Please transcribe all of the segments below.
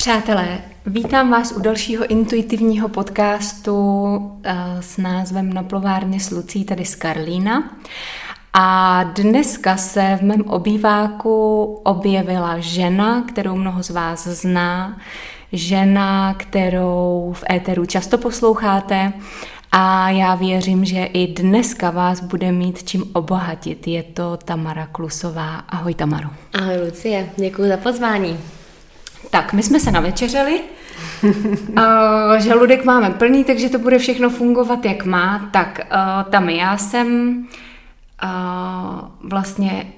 Přátelé, vítám vás u dalšího intuitivního podcastu eh, s názvem Na plovárně s Lucí, tady z Karlína. A dneska se v mém obýváku objevila žena, kterou mnoho z vás zná, žena, kterou v éteru často posloucháte a já věřím, že i dneska vás bude mít čím obohatit. Je to Tamara Klusová. Ahoj Tamaru. Ahoj Lucie, děkuji za pozvání. Tak, my jsme se navečeřili, uh, žaludek máme plný, takže to bude všechno fungovat, jak má. Tak uh, tam já jsem uh, vlastně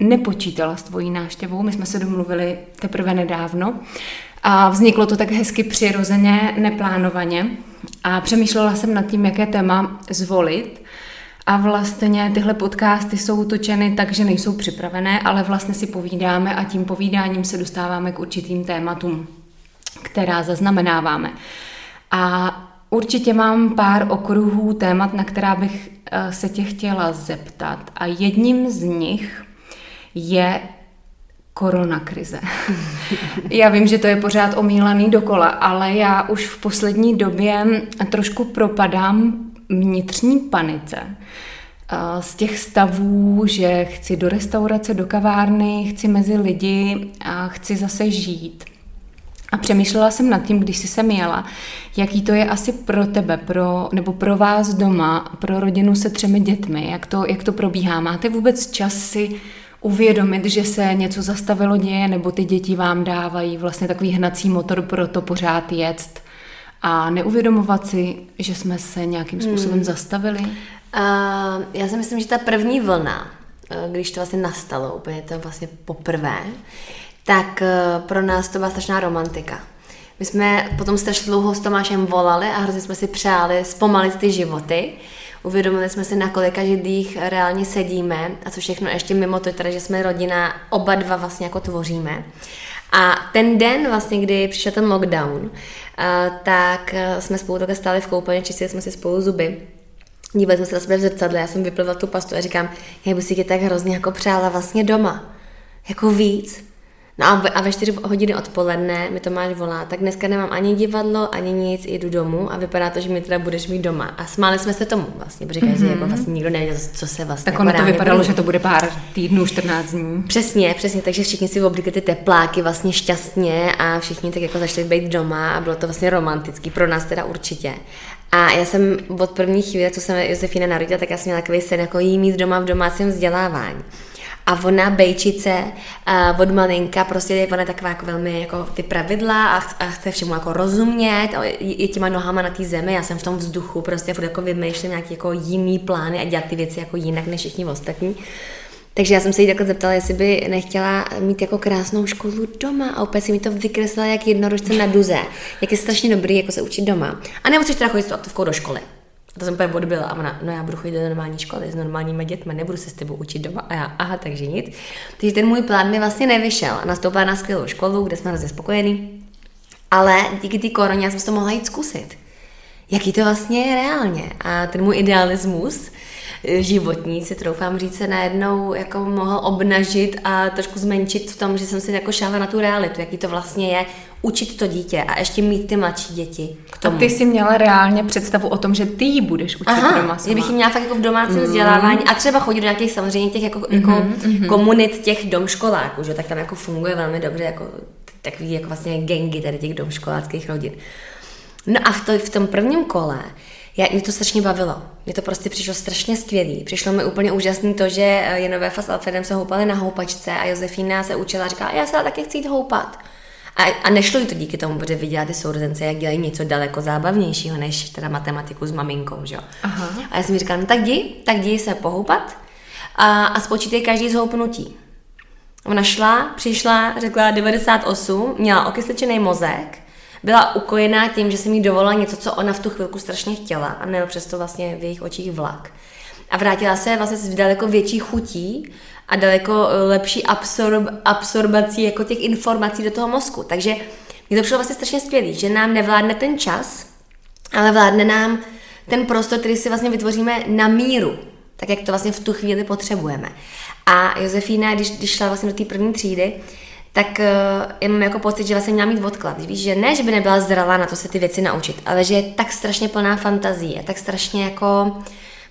nepočítala s tvojí návštěvou, my jsme se domluvili teprve nedávno a vzniklo to tak hezky přirozeně, neplánovaně a přemýšlela jsem nad tím, jaké téma zvolit. A vlastně tyhle podcasty jsou točeny tak, že nejsou připravené, ale vlastně si povídáme a tím povídáním se dostáváme k určitým tématům, která zaznamenáváme. A určitě mám pár okruhů témat, na která bych eh, se tě chtěla zeptat. A jedním z nich je koronakrize. já vím, že to je pořád omílaný dokola, ale já už v poslední době trošku propadám vnitřní panice z těch stavů, že chci do restaurace, do kavárny, chci mezi lidi a chci zase žít. A přemýšlela jsem nad tím, když jsi sem jela, jaký to je asi pro tebe, pro, nebo pro vás doma, pro rodinu se třemi dětmi, jak to, jak to probíhá. Máte vůbec čas si uvědomit, že se něco zastavilo děje, nebo ty děti vám dávají vlastně takový hnací motor pro to pořád jet a neuvědomovat si, že jsme se nějakým způsobem hmm. zastavili? Uh, já si myslím, že ta první vlna, eh, když to vlastně nastalo úplně to vlastně poprvé, tak eh, pro nás to byla strašná romantika. My jsme potom strašně dlouho s Tomášem volali a hrozně jsme si přáli zpomalit ty životy. Uvědomili jsme si, na kolika židlích reálně sedíme a co všechno ještě mimo to, teda, že jsme rodina, oba dva vlastně jako tvoříme. A ten den vlastně, kdy přišel ten lockdown, tak jsme spolu také stáli v koupelně, čistili jsme si spolu zuby. Dívali jsme se na sebe v zrcadle, já jsem vyplvala tu pastu a říkám, já bych si tě tak hrozně jako přála vlastně doma. Jako víc. No a ve, a ve 4 hodiny odpoledne mi Tomáš volá, tak dneska nemám ani divadlo, ani nic, jdu domů a vypadá to, že mi teda budeš mít doma. A smáli jsme se tomu vlastně, protože mm-hmm. jako vlastně nikdo nevěděl, co se vlastně Tak ono to vypadalo, bude. že to bude pár týdnů, 14 dní. Přesně, přesně, takže všichni si oblikli ty tepláky vlastně šťastně a všichni tak jako začali být doma a bylo to vlastně romantický, pro nás teda určitě. A já jsem od první chvíle, co jsem Josefina narodila, tak já jsem měla takový sen, jako jí mít doma v domácím vzdělávání. A ona, bejčice, uh, od malinka, prostě je ona taková jako velmi jako ty pravidla a, a chce všemu jako rozumět, je, těma nohama na té zemi, já jsem v tom vzduchu, prostě furt jako vymýšlím nějaký jako jiný plány a dělat ty věci jako jinak než všichni ostatní. Takže já jsem se jí takhle zeptala, jestli by nechtěla mít jako krásnou školu doma a opět si mi to vykreslila jak jednorožce na duze. Jak je strašně dobrý jako se učit doma. A nebo chceš teda chodit s aktovkou do školy. To jsem úplně odbyla a ona, no já budu chodit do normální školy s normálními dětmi, nebudu se s tebou učit doma. A já, aha, takže nic. Takže ten můj plán mi vlastně nevyšel. Nastoupila na skvělou školu, kde jsme hrozně spokojení. Ale díky té koroně jsem to mohla jít zkusit. Jaký to vlastně je reálně. A ten můj idealismus, životní, si troufám říct, se najednou jako mohl obnažit a trošku zmenšit v tom, že jsem si jako šála na tu realitu, jaký to vlastně je učit to dítě a ještě mít ty mladší děti k tomu. A ty si měla reálně představu o tom, že ty ji budeš učit Aha, doma sama. bych ji měla fakt jako v domácím mm. vzdělávání a třeba chodit do nějakých samozřejmě těch jako, mm-hmm, jako mm-hmm. komunit těch domškoláků, že tak tam jako funguje velmi dobře jako takový jako vlastně gengy tady těch domškoláckých rodin. No a v, to, v tom prvním kole já, mě to strašně bavilo. Mě to prostě přišlo strašně skvělý. Přišlo mi úplně úžasný to, že eh, Jenové s Alfredem se houpali na houpačce a Josefína se učila a říkala, já se taky chci jít houpat. A, a nešlo jí to díky tomu, protože viděla ty sourozence, jak dělají něco daleko zábavnějšího, než teda matematiku s maminkou, že jo. Aha. A já jsem mi říkala, no tak jdi, tak jdi se pohoupat a, a spočítej každý zhoupnutí. Ona šla, přišla, řekla 98, měla okysličený mozek, byla ukojená tím, že jsem jí dovolila něco, co ona v tu chvilku strašně chtěla a měl přesto vlastně v jejich očích vlak. A vrátila se vlastně s daleko větší chutí a daleko eh, lepší absorb, absorbací jako těch informací do toho mozku. Takže mě to přišlo vlastně strašně skvělý, že nám nevládne ten čas, ale vládne nám ten prostor, který si vlastně vytvoříme na míru, tak jak to vlastně v tu chvíli potřebujeme. A Josefína, když, když šla vlastně do té první třídy, tak uh, mám jako pocit, že vlastně měla mít odklad. Víš, že ne, že by nebyla zralá na to se ty věci naučit, ale že je tak strašně plná fantazí a tak strašně jako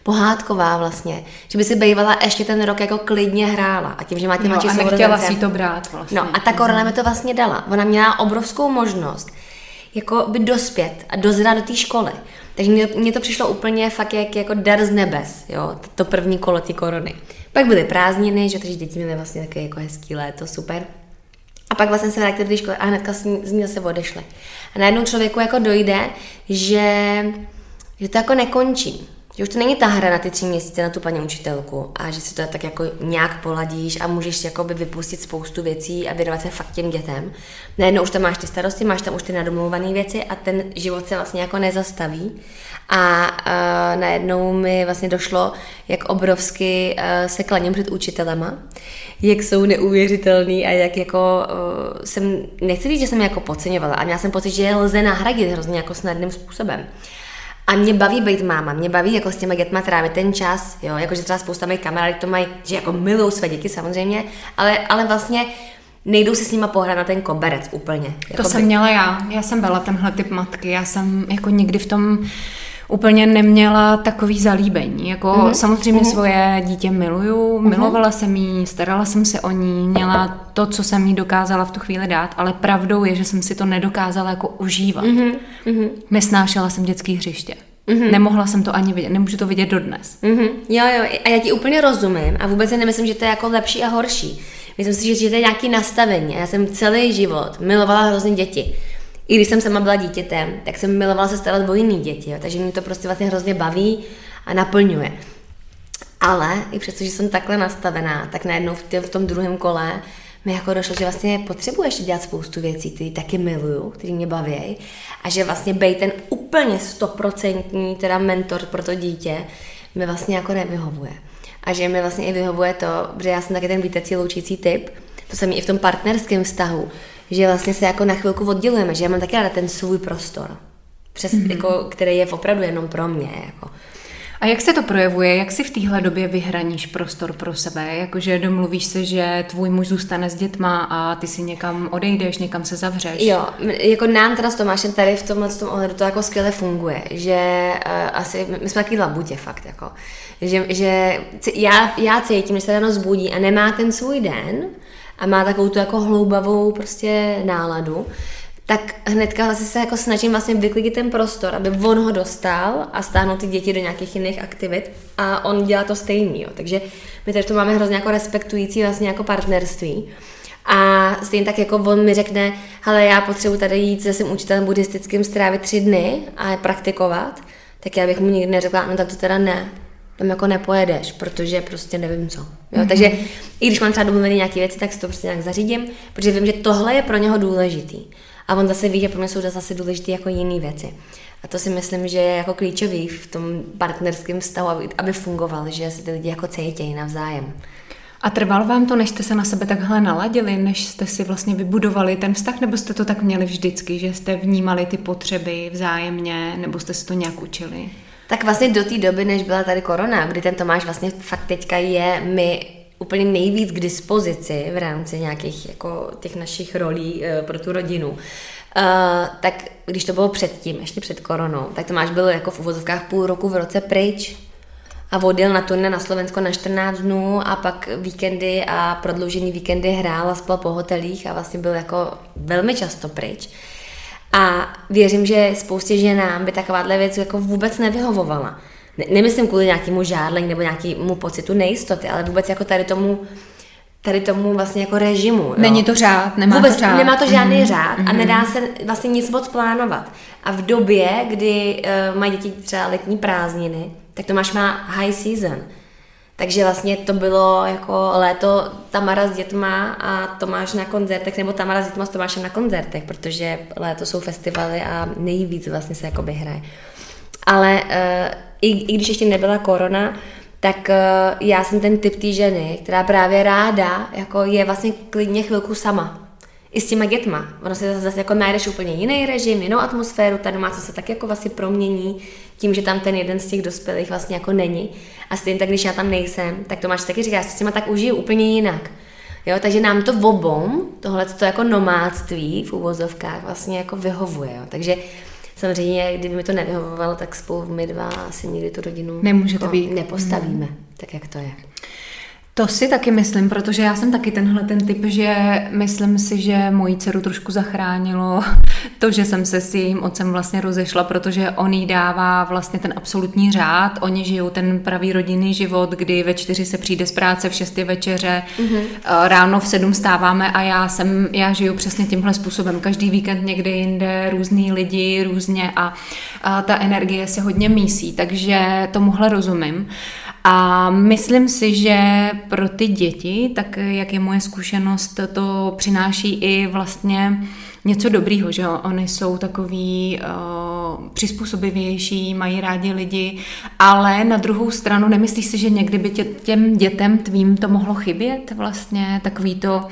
pohádková vlastně, že by si bývala ještě ten rok jako klidně hrála a tím, že má ty mladší a nechtěla si to brát vlastně. No a ta korona mi to vlastně dala. Ona měla obrovskou možnost jako by dospět a dozrát do té školy. Takže mně, mně to přišlo úplně fakt jak jako dar z nebes, jo, to první kolo té korony. Pak byly prázdniny, že takže děti měly vlastně takové jako hezký léto, super. A pak vlastně se vrátili do školy a hnedka z ní se odešly. A najednou člověku jako dojde, že, že to jako nekončí. Že už to není ta hra na ty tři měsíce na tu paní učitelku a že si to tak jako nějak poladíš a můžeš jakoby vypustit spoustu věcí a věnovat se fakt těm dětem. Najednou už tam máš ty starosti, máš tam už ty nadomluvané věci a ten život se vlastně jako nezastaví. A uh, najednou mi vlastně došlo, jak obrovsky uh, se klaním před učitelema, jak jsou neuvěřitelný a jak jako uh, jsem, nechci říct, že jsem jako podceňovala, a měla jsem pocit, že je lze nahradit hrozně jako snadným způsobem. A mě baví být máma, mě baví jako s těma dětma trávit ten čas, jo, jakože třeba spousta mých kamarád to mají, že jako milují své děti samozřejmě, ale, ale vlastně nejdou si s nima pohrát na ten koberec úplně. To jako jsem by... měla já, já jsem byla tenhle typ matky, já jsem jako nikdy v tom úplně neměla takový zalíbení. Jako mm-hmm. samozřejmě mm-hmm. svoje dítě miluju, mm-hmm. milovala jsem jí, starala jsem se o ní, měla to, co jsem jí dokázala v tu chvíli dát, ale pravdou je, že jsem si to nedokázala jako užívat. Mm-hmm. Nesnášela jsem dětské hřiště. Mm-hmm. Nemohla jsem to ani vidět, nemůžu to vidět dodnes. Mm-hmm. Jo, jo, a já ti úplně rozumím a vůbec si nemyslím, že to je jako lepší a horší. Myslím si, že to je nějaký nastavení. Já jsem celý život milovala hrozně děti i když jsem sama byla dítětem, tak jsem milovala se starat o jiný děti, jo, takže mě to prostě vlastně hrozně baví a naplňuje. Ale i přesto, že jsem takhle nastavená, tak najednou v, tě, v tom druhém kole mi jako došlo, že vlastně potřebuji ještě dělat spoustu věcí, které taky miluju, které mě baví a že vlastně bej ten úplně stoprocentní teda mentor pro to dítě mi vlastně jako nevyhovuje. A že mi vlastně i vyhovuje to, že já jsem taky ten vítecí loučící typ, to jsem i v tom partnerském vztahu, že vlastně se jako na chvilku oddělujeme, že já mám taky ráda ten svůj prostor, přes, mm-hmm. jako, který je opravdu jenom pro mě. Jako. A jak se to projevuje? Jak si v téhle době vyhraníš prostor pro sebe? Jakože domluvíš se, že tvůj muž zůstane s dětma a ty si někam odejdeš, někam se zavřeš? Jo, jako nám teda s Tomášem tady v tomhle tom ohledu to jako skvěle funguje, že uh, asi, my jsme taky labutě fakt, jako, že, že já, já cítím, že se ráno zbudí a nemá ten svůj den, a má takovou tu jako hloubavou prostě náladu, tak hnedka vlastně se jako snažím vlastně vyklidit ten prostor, aby on ho dostal a stáhnout ty děti do nějakých jiných aktivit a on dělá to stejný, jo. Takže my tady to máme hrozně jako respektující vlastně jako partnerství. A stejně tak jako on mi řekne, hele, já potřebuji tady jít se svým učitelem buddhistickým strávit tři dny a praktikovat, tak já bych mu nikdy neřekla, no tak to teda ne tam jako nepojedeš, protože prostě nevím co. Jo? Mm-hmm. Takže i když mám třeba domluvené nějaké věci, tak si to prostě nějak zařídím, protože vím, že tohle je pro něho důležitý. A on zase ví, že pro mě jsou zase důležité jako jiné věci. A to si myslím, že je jako klíčový v tom partnerském vztahu, aby, aby fungoval, že se ty lidi jako cítějí navzájem. A trvalo vám to, než jste se na sebe takhle naladili, než jste si vlastně vybudovali ten vztah, nebo jste to tak měli vždycky, že jste vnímali ty potřeby vzájemně, nebo jste se to nějak učili? Tak vlastně do té doby, než byla tady korona, kdy ten Tomáš vlastně fakt teďka je mi úplně nejvíc k dispozici v rámci nějakých jako těch našich rolí uh, pro tu rodinu. Uh, tak když to bylo předtím, ještě před koronou, tak Tomáš byl jako v uvozovkách půl roku v roce pryč a odjel na turné na Slovensko na 14 dnů a pak víkendy a prodloužený víkendy hrál a spal po hotelích a vlastně byl jako velmi často pryč. A věřím, že spoustě ženám by takováhle věc jako vůbec nevyhovovala. Ne, nemyslím kvůli nějakému žádlení nebo nějakému pocitu nejistoty, ale vůbec jako tady tomu tady tomu vlastně jako režimu. Jo. Není to řád, nemá Vůbec to řád. nemá to žádný mm-hmm. řád a mhm. nedá se vlastně nic moc plánovat. A v době, kdy uh, mají děti třeba letní prázdniny, tak to máš má high season. Takže vlastně to bylo jako léto Tamara s dětma a Tomáš na koncertech, nebo Tamara s dětma s Tomášem na koncertech, protože léto jsou festivaly a nejvíc vlastně se jako hraje. Ale uh, i, i když ještě nebyla korona, tak uh, já jsem ten typ té ženy, která právě ráda jako je vlastně klidně chvilku sama i s těma dětma. Ono se zase jako najdeš úplně jiný režim, jinou atmosféru, ta domácnost se tak jako vlastně promění tím, že tam ten jeden z těch dospělých vlastně jako není. A stejně tak, když já tam nejsem, tak to máš taky říká, já s těma tak užiju úplně jinak. Jo, takže nám to obom, tohle to jako nomádství v uvozovkách vlastně jako vyhovuje. Jo. Takže samozřejmě, kdyby mi to nevyhovovalo, tak spolu my dva asi nikdy tu rodinu Nemůžete jako být. nepostavíme, hmm. tak jak to je. To si taky myslím, protože já jsem taky tenhle ten typ, že myslím si, že moji dceru trošku zachránilo to, že jsem se s jejím otcem vlastně rozešla, protože on jí dává vlastně ten absolutní řád. Oni žijou ten pravý rodinný život, kdy ve čtyři se přijde z práce, v šesti večeře, mm-hmm. ráno v sedm stáváme a já jsem, já žiju přesně tímhle způsobem. Každý víkend někde jinde, různý lidi, různě a, a ta energie se hodně mísí, takže tomuhle rozumím. A myslím si, že pro ty děti, tak jak je moje zkušenost, to přináší i vlastně něco dobrýho, že oni jsou takový uh, přizpůsobivější, mají rádi lidi, ale na druhou stranu nemyslíš si, že někdy by tě, těm dětem tvým to mohlo chybět vlastně, takový to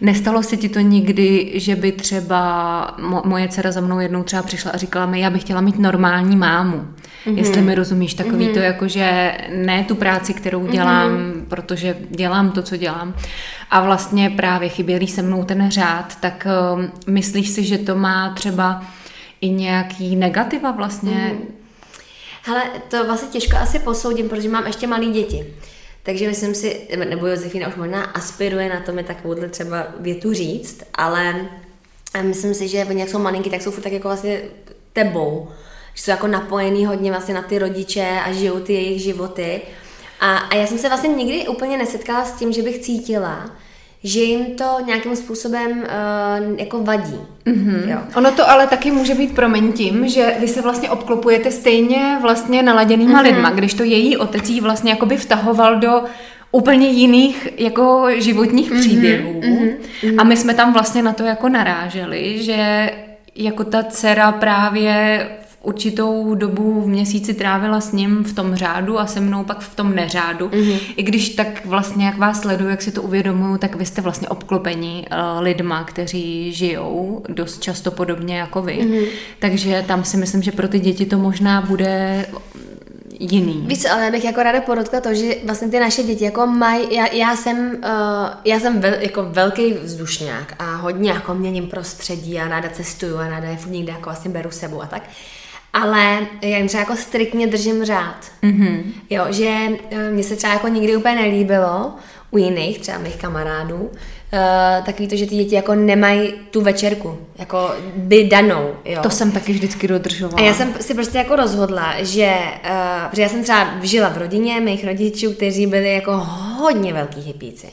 Nestalo se ti to nikdy, že by třeba mo- moje dcera za mnou jednou třeba přišla a říkala mi, já bych chtěla mít normální mámu. Mm-hmm. Jestli mi rozumíš, takový mm-hmm. to jako, že ne tu práci, kterou dělám, mm-hmm. protože dělám to, co dělám. A vlastně právě chybělý se mnou ten řád, tak uh, myslíš si, že to má třeba i nějaký negativa vlastně? Mm-hmm. Hele, to vlastně těžko asi posoudím, protože mám ještě malé děti. Takže myslím si, nebo Josefina už možná aspiruje na to mi takovouhle třeba větu říct, ale myslím si, že oni jak jsou malinky, tak jsou furt tak jako vlastně tebou. Že jsou jako napojený hodně vlastně na ty rodiče a žijou ty jejich životy. A, a já jsem se vlastně nikdy úplně nesetkala s tím, že bych cítila, že jim to nějakým způsobem uh, jako vadí. Mm-hmm. Jo. Ono to ale taky může být promiň tím, že vy se vlastně obklopujete stejně vlastně naladěnýma mm-hmm. lidma, když to její otec jí vlastně jakoby vtahoval do úplně jiných jako životních mm-hmm. příběhů. Mm-hmm. A my jsme tam vlastně na to jako naráželi, že jako ta dcera právě určitou dobu v měsíci trávila s ním v tom řádu a se mnou pak v tom neřádu. Mm-hmm. I když tak vlastně, jak vás sleduju, jak si to uvědomuju, tak vy jste vlastně obklopení uh, lidma, kteří žijou dost často podobně jako vy. Mm-hmm. Takže tam si myslím, že pro ty děti to možná bude jiný. Víš, ale já bych jako ráda podotkla to, že vlastně ty naše děti jako mají, já, já jsem, uh, já jsem vel, jako velký vzdušňák a hodně jako měním prostředí a ráda cestuju a ráda je furt někde jako vlastně beru sebou a tak. Ale já jim třeba jako striktně držím řád. Mm-hmm. Jo, že uh, mně se třeba jako nikdy úplně nelíbilo u jiných, třeba mých kamarádů, uh, takový to, že ty děti jako nemají tu večerku, jako by danou. Jo. To jsem taky vždycky dodržovala. A já jsem si prostě jako rozhodla, že, uh, že já jsem třeba žila v rodině mých rodičů, kteří byli jako hodně velký hypíci.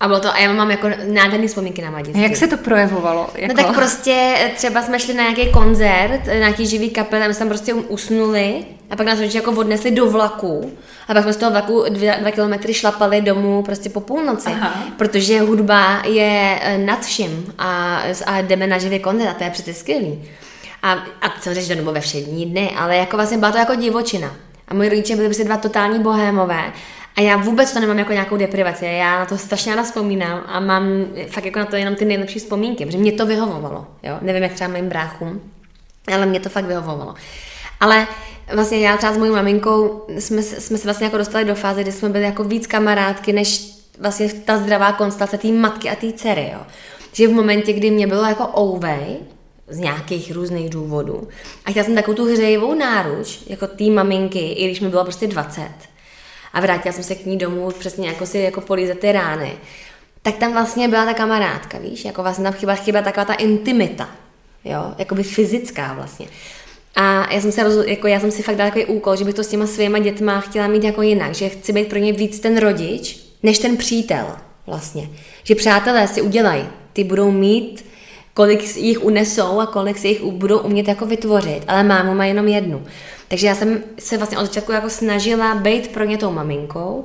A bylo to, a já mám jako nádherné vzpomínky na dětství. Jak se to projevovalo? Jako... No tak prostě třeba jsme šli na nějaký koncert, na nějaký živý kapel, a my jsme tam prostě usnuli a pak nás rodiče jako odnesli do vlaku a pak jsme z toho vlaku dva, dva kilometry šlapali domů prostě po půlnoci, Aha. protože hudba je eh, nad vším a, a jdeme na živý koncert a to je přece skvělý. A, a samozřejmě, že to nebo ve všední dny, ale jako vlastně byla to jako divočina. A moji rodiče byli prostě dva totální bohémové a já vůbec to nemám jako nějakou deprivaci, já na to strašně ráda vzpomínám a mám fakt jako na to jenom ty nejlepší vzpomínky, protože mě to vyhovovalo, jo. Nevím, jak třeba mým bráchům, ale mě to fakt vyhovovalo. Ale vlastně já třeba s mojí maminkou jsme, jsme se vlastně jako dostali do fáze, kdy jsme byli jako víc kamarádky, než vlastně ta zdravá konstelace té matky a té dcery, jo. Že v momentě, kdy mě bylo jako ouvej, z nějakých různých důvodů. A chtěla jsem takovou tu hřejivou náruč, jako té maminky, i když mi bylo prostě 20 a vrátila jsem se k ní domů přesně jako si jako polízet ty rány, tak tam vlastně byla ta kamarádka, víš, jako vlastně tam chyba, chyba taková ta intimita, jo, jako by fyzická vlastně. A já jsem, se rozhod, jako já jsem si fakt dala takový úkol, že bych to s těma svýma dětma chtěla mít jako jinak, že chci být pro ně víc ten rodič, než ten přítel vlastně. Že přátelé si udělají, ty budou mít, kolik jich unesou a kolik si jich budou umět jako vytvořit, ale mámu má jenom jednu. Takže já jsem se vlastně od začátku jako snažila být pro ně tou maminkou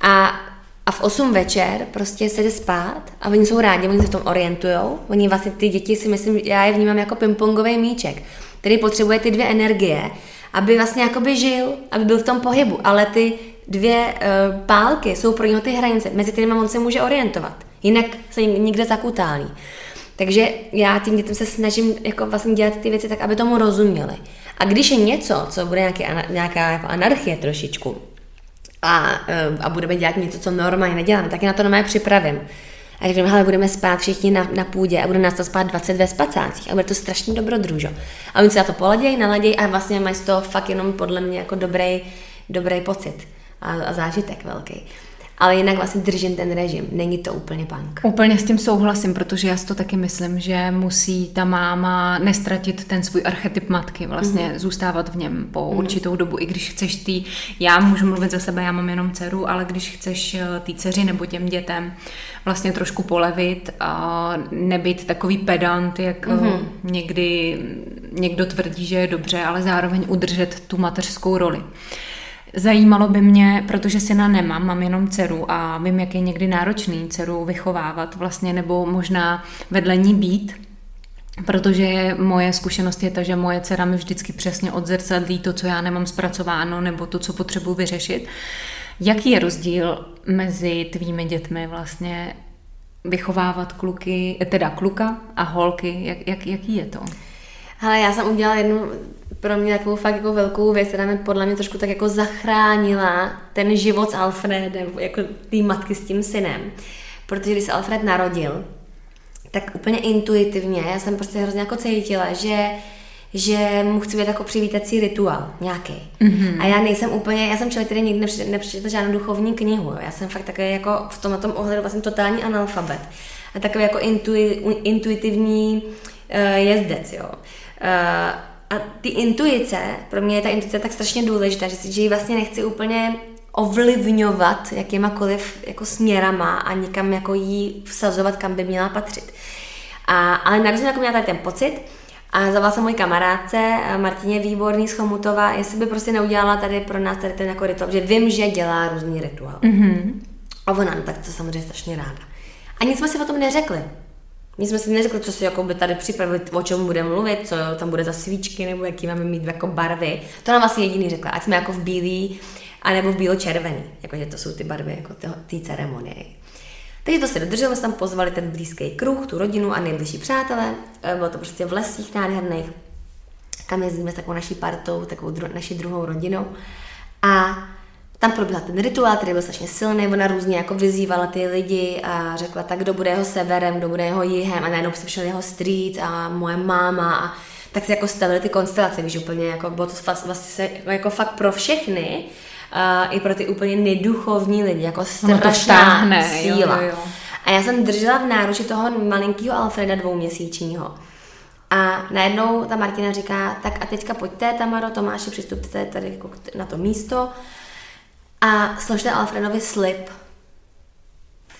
a a v 8 večer prostě se jde spát a oni jsou rádi, oni se v tom orientujou. Oni vlastně ty děti si myslím, já je vnímám jako pingpongový míček, který potřebuje ty dvě energie, aby vlastně jakoby žil, aby byl v tom pohybu, ale ty dvě uh, pálky jsou pro něho ty hranice, mezi kterými on se může orientovat. Jinak se nikde zakutálí. Takže já tím dětem se snažím jako vlastně dělat ty věci tak, aby tomu rozuměli. A když je něco, co bude nějaký, nějaká jako anarchie trošičku, a, a budeme dělat něco, co normálně neděláme, tak já na to normálně připravím. A řekneme, hele, budeme spát všichni na, na půdě a bude nás to spát 20 ve spacácích a bude to strašně dobrodružo. A oni se na to poladějí, naladějí a vlastně mají z toho fakt jenom podle mě jako dobrý, dobrý pocit a, a zážitek velký ale jinak vlastně držím ten režim. Není to úplně punk. Úplně s tím souhlasím, protože já si to taky myslím, že musí ta máma nestratit ten svůj archetyp matky, vlastně mm-hmm. zůstávat v něm po mm-hmm. určitou dobu, i když chceš ty, já můžu mluvit za sebe, já mám jenom dceru, ale když chceš eh, té dceři nebo těm dětem vlastně trošku polevit a nebyt takový pedant, jak mm-hmm. někdy někdo tvrdí, že je dobře, ale zároveň udržet tu mateřskou roli. Zajímalo by mě, protože syna nemám, mám jenom dceru a vím, jak je někdy náročný dceru vychovávat vlastně, nebo možná vedle ní být, protože moje zkušenost je ta, že moje dcera mi vždycky přesně odzrcadlí to, co já nemám zpracováno, nebo to, co potřebuji vyřešit. Jaký je rozdíl mezi tvými dětmi vlastně vychovávat kluky, teda kluka a holky? Jak, jak, jaký je to? Ale já jsem udělala jednu pro mě takovou fakt jako velkou věc, která mi podle mě trošku tak jako zachránila ten život s Alfredem, jako té matky s tím synem. Protože když se Alfred narodil, tak úplně intuitivně, já jsem prostě hrozně jako cítila, že že mu chci být jako přivítací rituál nějaký. Mm-hmm. A já nejsem úplně, já jsem člověk, který nikdy nepřečetl žádnou duchovní knihu. Jo. Já jsem fakt takový jako v tom, tom ohledu vlastně totální analfabet. A takový jako intui, intuitivní uh, jezdec, jo. Uh, a ty intuice, pro mě je ta intuice tak strašně důležitá, že, si, že ji vlastně nechci úplně ovlivňovat jakýmakoliv jako směrama a nikam jako jí vsazovat, kam by měla patřit. A, ale narazím jako měla tady ten pocit a zavolala jsem moji kamarádce eh, Martině Výborný z Chomutova, jestli by prostě neudělala tady pro nás tady ten jako rituál, že vím, že dělá různý rituál. Mm-hmm. A ona, no tak to samozřejmě strašně ráda. A nic jsme si o tom neřekli. My jsme si neřekli, co si jako by tady připravit, o čem budeme mluvit, co tam bude za svíčky, nebo jaký máme mít jako barvy. To nám vlastně jediný řekla, ať jsme jako v bílý, anebo v bílo-červený, jakože to jsou ty barvy jako té ceremonie. Takže to se dodrželo, jsme tam pozvali ten blízký kruh, tu rodinu a nejbližší přátelé. E, bylo to prostě v lesích nádherných. Tam jezdíme s takovou naší partou, takovou dru- naší druhou rodinou. A tam proběhl ten rituál, který byl strašně silný, ona různě jako vyzývala ty lidi a řekla tak, kdo bude jeho severem, kdo bude jeho jihem a najednou se přišel jeho street a moje máma a tak se jako stavily ty konstelace, víš, úplně jako bylo to vlastně jako, jako fakt pro všechny, uh, i pro ty úplně neduchovní lidi, jako strašná to síla. Jo, jo, jo. A já jsem držela v náruči toho malinkého Alfreda dvouměsíčního. A najednou ta Martina říká, tak a teďka pojďte, Tamaro, Tomáši, přistupte tady jako na to místo a složte Alfredovi slib.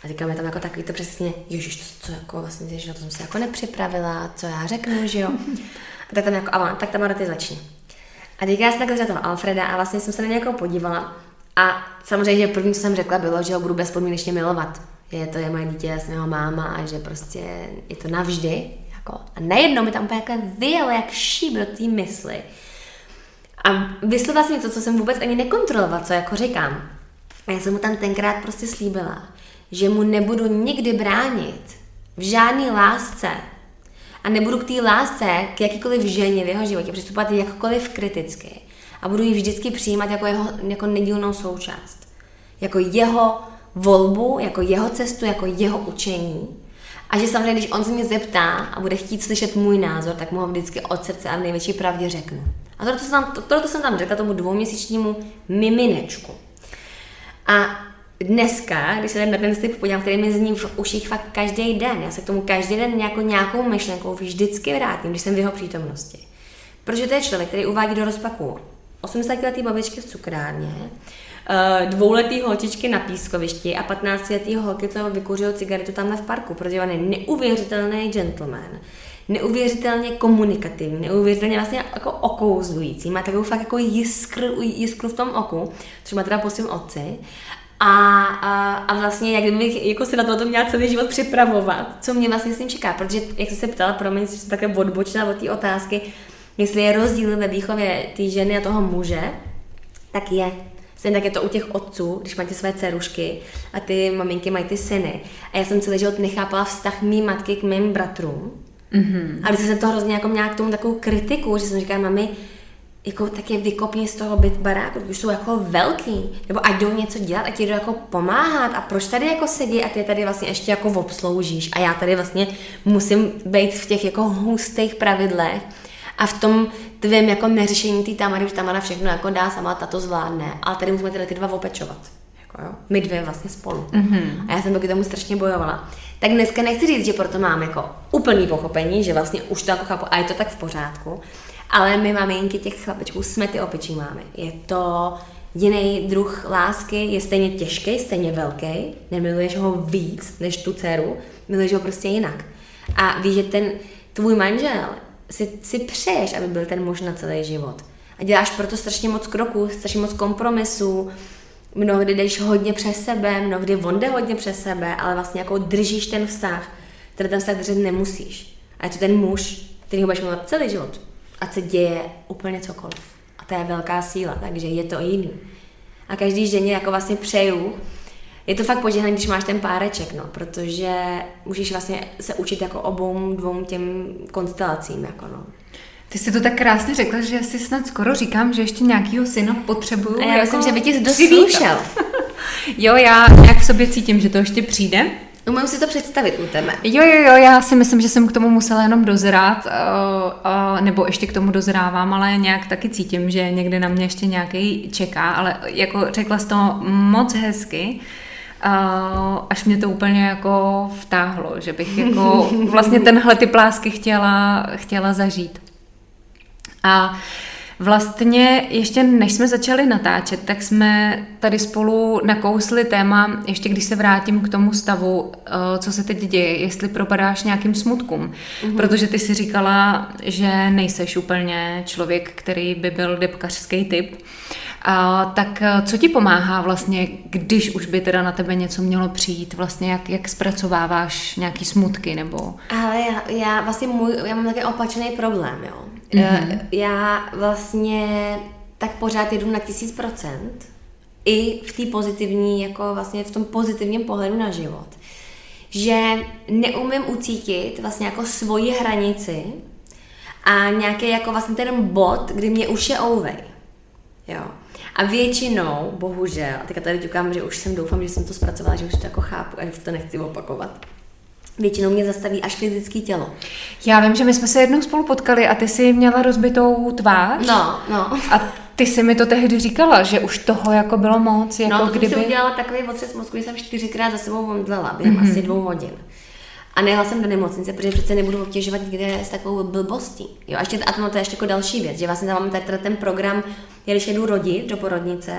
A říkáme tam jako takový to přesně, ježiš, to, co jako vlastně, že na to jsem se jako nepřipravila, co já řeknu, že jo. A tak tam jako, a tak tam ty začni. A teďka já jsem takhle toho Alfreda a vlastně jsem se na něj jako podívala. A samozřejmě, první, co jsem řekla, bylo, že ho budu bezpodmínečně milovat. Že to je moje dítě, jsem jeho máma a že prostě je to navždy. Jako. A najednou mi tam úplně jako vyjelo jak šíp té mysli, a vyslovila jsem to, co jsem vůbec ani nekontrolovala, co jako říkám. A já jsem mu tam tenkrát prostě slíbila, že mu nebudu nikdy bránit v žádné lásce a nebudu k té lásce, k jakýkoliv ženě v jeho životě přistupovat jakkoliv kriticky a budu ji vždycky přijímat jako jeho jako nedílnou součást. Jako jeho volbu, jako jeho cestu, jako jeho učení. A že samozřejmě, když on se mě zeptá a bude chtít slyšet můj názor, tak mu ho vždycky od srdce a v největší pravdě řeknu. A tohle, jsem tam, tohle jsem tam řekla tomu dvouměsíčnímu miminečku. A dneska, když se na ten slib podívám, který mi zní v uších fakt každý den, já se k tomu každý den nějakou, nějakou myšlenkou vždycky vrátím, když jsem v jeho přítomnosti. Protože to je člověk, který uvádí do rozpaku 80-letý babičky v cukrárně, eh, dvouletý holčičky na pískovišti a 15-letý holky, co vykouřil cigaretu tamhle v parku, protože on je neuvěřitelný gentleman neuvěřitelně komunikativní, neuvěřitelně vlastně jako okouzlující, má takovou fakt jako jiskru, jiskru v tom oku, což má teda po svým otci. A, a, a vlastně, jak kdybych jako se na to měla celý život připravovat, co mě vlastně s tím čeká, protože, jak jsi se ptala, pro mě jsem také odbočila od té otázky, jestli je rozdíl ve výchově té ženy a toho muže, tak je. Stejně tak je to u těch otců, když ty své dcerušky a ty maminky mají ty syny. A já jsem celý život nechápala vztah mý matky k mým bratrům, Mm-hmm. A když jsem to hrozně jako měla k tomu takovou kritiku, že jsem říkala, mami, jako tak je vykopni z toho byt baráku, už jsou jako velký, nebo ať jdou něco dělat, ať jdou jako pomáhat a proč tady jako sedí a ty tady vlastně ještě jako obsloužíš a já tady vlastně musím být v těch jako hustých pravidlech a v tom tvém jako neřešení té Tamary, že Tamara všechno jako dá sama, ta to zvládne, ale tady musíme tyhle ty dva opečovat. Jako jo? My dvě vlastně spolu. Mm-hmm. A já jsem proti tomu strašně bojovala. Tak dneska nechci říct, že proto mám jako úplný pochopení, že vlastně už to jako chápu a je to tak v pořádku. Ale my máme jinky těch chlapečků, jsme ty opičí máme. Je to jiný druh lásky, je stejně těžký, stejně velký, nemiluješ ho víc než tu dceru, miluješ ho prostě jinak. A víš, že ten tvůj manžel si, si přeješ, aby byl ten muž na celý život. A děláš proto strašně moc kroků, strašně moc kompromisů, mnohdy jdeš hodně přes sebe, mnohdy on jde hodně přes sebe, ale vlastně jako držíš ten vztah, který ten vztah držet nemusíš. A je to ten muž, který ho budeš milovat celý život. A se děje úplně cokoliv. A to je velká síla, takže je to jiný. A každý ženě jako vlastně přeju, je to fakt požehnaný, když máš ten páreček, no, protože můžeš vlastně se učit jako obou dvou těm konstelacím, jako no. Ty jsi to tak krásně řekla, že si snad skoro říkám, že ještě nějakýho syna potřebuju. A já jako myslím, že by ti doslušel. jo, já nějak v sobě cítím, že to ještě přijde. Umím si to představit u tebe. Jo, jo, jo, já si myslím, že jsem k tomu musela jenom dozrát, uh, uh, nebo ještě k tomu dozrávám, ale nějak taky cítím, že někde na mě ještě nějaký čeká, ale jako řekla jsi to moc hezky, uh, až mě to úplně jako vtáhlo, že bych jako vlastně tenhle ty plásky chtěla, chtěla zažít. A Vlastně ještě než jsme začali natáčet, tak jsme tady spolu nakousli téma, ještě když se vrátím k tomu stavu, eh, co se teď děje, jestli propadáš nějakým smutkům. Mm-hmm. Protože ty si říkala, že nejseš úplně člověk, který by byl depkařský typ. A, tak eh, co ti pomáhá vlastně, když už by teda na tebe něco mělo přijít? Vlastně jak, jak zpracováváš nějaký smutky nebo... Ale já, já vlastně můj, já mám takový opačný problém, jo. Mm-hmm. Já vlastně tak pořád jedu na tisíc procent i v té pozitivní, jako vlastně v tom pozitivním pohledu na život. Že neumím ucítit vlastně jako svoji hranici a nějaký jako vlastně ten bod, kdy mě už je ouvej. Jo. A většinou, bohužel, a teďka tady říkám, že už jsem doufám, že jsem to zpracovala, že už to jako chápu a že to nechci opakovat, většinou mě zastaví až fyzické tělo. Já vím, že my jsme se jednou spolu potkali a ty jsi měla rozbitou tvář. No, no. A ty jsi mi to tehdy říkala, že už toho jako bylo moc, jako no, to kdyby... jsem udělala takový otřes mozku, že jsem čtyřikrát za sebou omdlela během mm-hmm. asi dvou hodin. A nejela jsem do nemocnice, protože přece nebudu obtěžovat nikde s takovou blbostí. Jo, a, ještě, a to, to je ještě jako další věc, že vlastně tam máme tady ten program, já když jedu rodit do porodnice,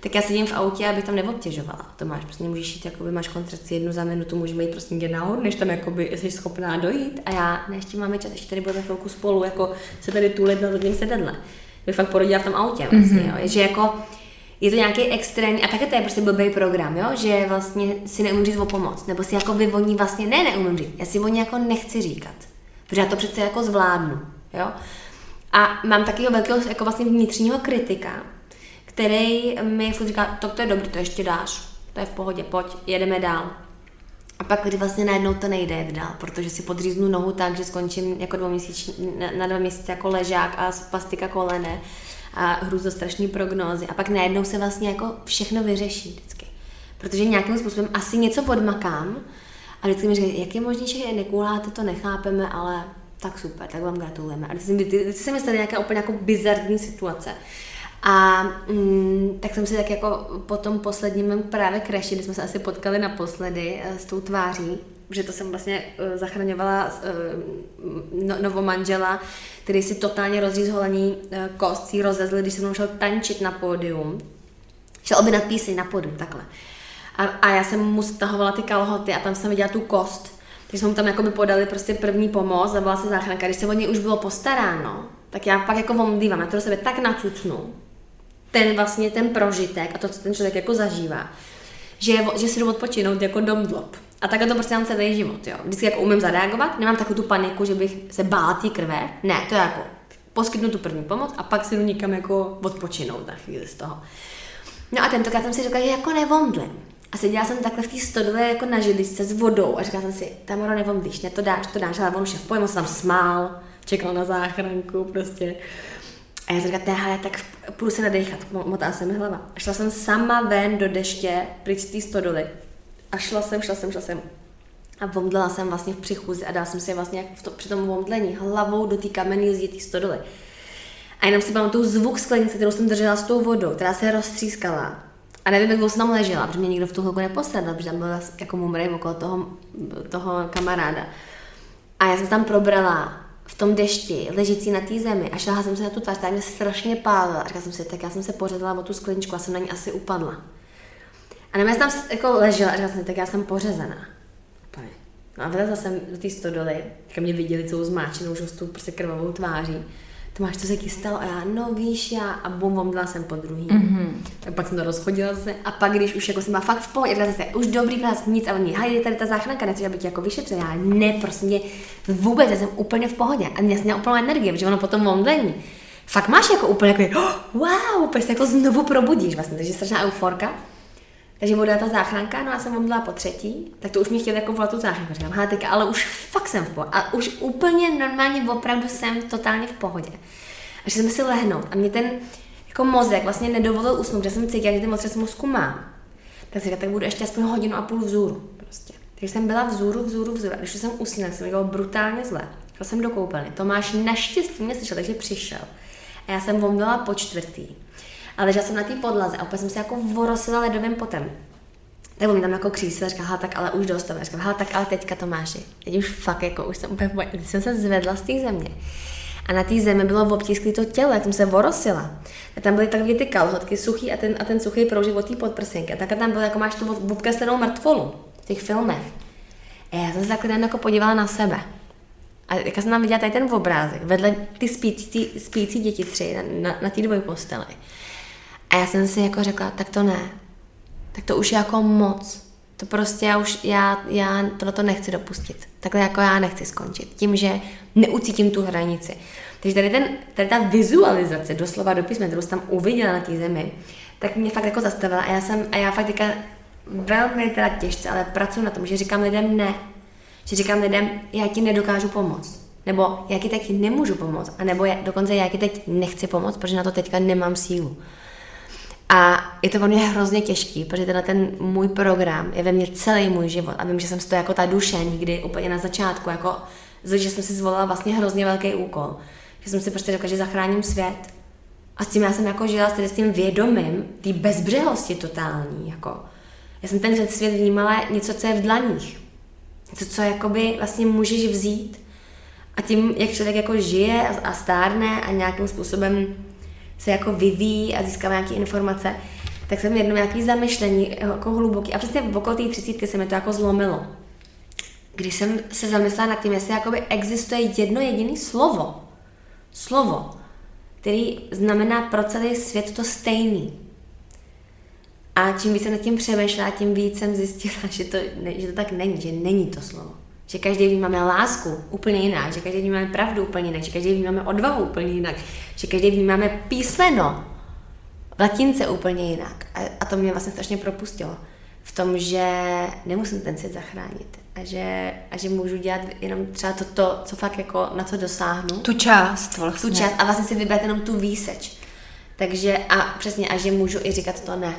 tak já sedím v autě, abych tam neobtěžovala. To máš, prostě můžeš jít, jakoby máš kontrakci jednu za minutu, můžeme jít prostě někde nahoru, než tam jakoby jsi schopná dojít. A já, ne, ještě máme čas, ještě tady budeme chvilku spolu, jako se tady tulit na rodním sedadle. Bych fakt porodila v tom autě vlastně, mm-hmm. jo. Že jako, je to nějaký extrémní, a také to je prostě blbý program, jo? že vlastně si neumím říct o pomoc, nebo si jako vyvoní vlastně, ne, neumím říct, já si o jako nechci říkat, protože já to přece jako zvládnu, jo. A mám takového velkého jako vlastně vnitřního kritika, který mi furt říká, to, to je dobrý, to ještě dáš, to je v pohodě, pojď, jedeme dál. A pak kdy vlastně najednou to nejde dál, protože si podříznu nohu tak, že skončím jako dvouměsíční, na, na dva měsíce jako ležák a spastika kolene a strašný prognózy. A pak najednou se vlastně jako všechno vyřeší vždycky. Protože nějakým způsobem asi něco podmakám a vždycky mi říkají, jak je možné, že nekůláte, to nechápeme, ale tak super, tak vám gratulujeme. A vždycky se mi stane nějaká úplně jako bizarní situace. A mm, tak jsem si tak jako po tom posledním právě crashi, kdy jsme se asi potkali naposledy uh, s tou tváří, že to jsem vlastně uh, zachraňovala uh, no, novomanžela, který si totálně rozříz holení uh, kost, si rozezl, když jsem šel tančit na pódium. Šel objednat píseň na pódium, takhle. A, a já jsem mu stahovala ty kalhoty a tam jsem viděla tu kost. Takže jsme mu tam jako by podali prostě první pomoc, zavolala se záchranka. Když se o něj už bylo postaráno, tak já pak jako omdívám, já to do sebe tak nacucnu, ten vlastně ten prožitek a to, co ten člověk jako zažívá, že, že si jdu odpočinout jako domdlop. A takhle to prostě mám celý život, jo. Vždycky jako umím zareagovat, nemám takovou tu paniku, že bych se bála té krve. Ne, to je jako poskytnu tu první pomoc a pak si jdu někam jako odpočinout na chvíli z toho. No a tentokrát jsem si řekla, že jako nevomdlím. A seděla jsem takhle v té stodové jako na židličce s vodou a říkala jsem si, Tamaro, nevomdlíš, ne, to dáš, to dáš, ale on už je v pojmu, se tam smál, čekal na záchranku, prostě A já jsem říkala, hele, tak půjdu se nadechat, motá se mi hlava. A šla jsem sama ven do deště, pryč z té stodoly. A šla jsem, šla jsem, šla jsem. A vomdlela jsem vlastně v přichůzi a dala jsem si vlastně jak v to, při tom vomdlení hlavou do té kamenné zdi té stodoly. A jenom si pamatuju zvuk sklenice, kterou jsem držela s tou vodou, která se roztřískala. A nevím, jak dlouho jsem tam ležela, protože mě nikdo v tu chvilku nepostradal, protože tam byl jako mumrej okolo toho, toho kamaráda. A já jsem tam probrala v tom dešti, ležící na té zemi a šla jsem se na tu tvář, tak mě strašně pálila. A říkala jsem si, tak já jsem se pořezala o tu skleničku a jsem na ní asi upadla. A jsem tam jako ležela a říkala jsem, tak já jsem pořezaná. No a vylezla jsem do té stodoly, jak mě viděli celou zmáčenou, už s tou prostě krvavou tváří. To máš, co se ti stalo? A já, no víš, já, a bum, bum, dala jsem po druhý. Mm-hmm. Tak pak jsem to rozchodila se. A pak, když už jako jsem byla fakt v pohodě, tak se, už dobrý vás nic, a oni, hej, tady ta záchranka, nechci, aby tě jako vyšetřila. Já, ne, prostě vůbec, já jsem úplně v pohodě. A já jsem měla úplnou energii, protože ono potom omdlení. Fakt máš jako úplně jako, oh, wow, úplně se jako znovu probudíš vlastně, takže strašná euforka. Takže voda ta záchranka, no a jsem omdlela po třetí, tak to už mě chtěli jako volat tu záchranku. Říkám, hele, teďka, ale už fakt jsem v pohodě. A už úplně normálně opravdu jsem totálně v pohodě. A že jsme si lehnout. A mě ten jako mozek vlastně nedovolil usnout, že jsem cítila, že ten otřes mozku mám. Tak si tak budu ještě aspoň hodinu a půl vzůru. Prostě. Takže jsem byla vzůru, vzůru, vzůru. A když jsem usínala, jsem bylo brutálně zle. Šla jsem do koupelny. Tomáš naštěstí mě slyšel, takže přišel. A já jsem omdlela po čtvrtý. A ležela jsem na té podlaze a úplně jsem se jako vorosila ledovým potem. Nebo mi tam jako křísil, říkala, tak ale už dost, a říkala, tak ale teďka Tomáši, teď už fakt jako už jsem úplně, teď jsem se zvedla z té země. A na té zemi bylo obtisklé to tělo, jak jsem se vorosila. A tam byly takové ty kalhotky suchý a ten, a ten suchý proužek od té podprsenky. A tak tam bylo, jako máš tu obkreslenou mrtvolu v těch filmech. A já jsem se takhle jako podívala na sebe. A jak jsem tam viděla tady ten obrázek, vedle ty spící, spící děti tři na, na, na té dvojposteli. A já jsem si jako řekla, tak to ne. Tak to už je jako moc. To prostě já už, já, já tohle nechci dopustit. Takhle jako já nechci skončit. Tím, že neucítím tu hranici. Takže tady, ten, tady ta vizualizace, doslova do písme, kterou jsem tam uviděla na té zemi, tak mě fakt jako zastavila a já jsem, a já fakt teďka velmi teda těžce, ale pracuji na tom, že říkám lidem ne. Že říkám lidem, já ti nedokážu pomoct. Nebo já ti teď nemůžu pomoct. A nebo já, dokonce já ti teď nechci pomoct, protože na to teďka nemám sílu. A je to pro mě hrozně těžký, protože tenhle ten můj program je ve mně celý můj život. A vím, že jsem to jako ta duše nikdy úplně na začátku, jako, že jsem si zvolila vlastně hrozně velký úkol. Že jsem si prostě řekla, že zachráním svět. A s tím já jsem jako žila s tím vědomím, té bezbřehosti totální. Jako. Já jsem ten svět vnímala něco, co je v dlaních. Něco, co jakoby vlastně můžeš vzít. A tím, jak člověk jako žije a stárne a nějakým způsobem se jako vyvíjí a získává nějaké informace, tak jsem jednou nějaký zamyšlení jako hluboký. A přesně v okolo té třicítky se mi to jako zlomilo. Když jsem se zamyslela nad tím, jestli jakoby existuje jedno jediné slovo, slovo, který znamená pro celý svět to stejný. A čím víc jsem nad tím přemýšlela, tím víc jsem zjistila, že to, že to tak není, že není to slovo. Že každý vnímáme lásku úplně jinak, že každý vnímáme pravdu úplně jinak, že každý vnímáme odvahu úplně jinak, že každý vnímáme písmeno v latince úplně jinak. A, a to mě vlastně strašně propustilo v tom, že nemusím ten svět zachránit a že, a že můžu dělat jenom třeba to, to, co fakt jako na co dosáhnu. Tu část vlastně. Tu část a vlastně si vybrat jenom tu výseč. Takže a přesně, a že můžu i říkat to ne.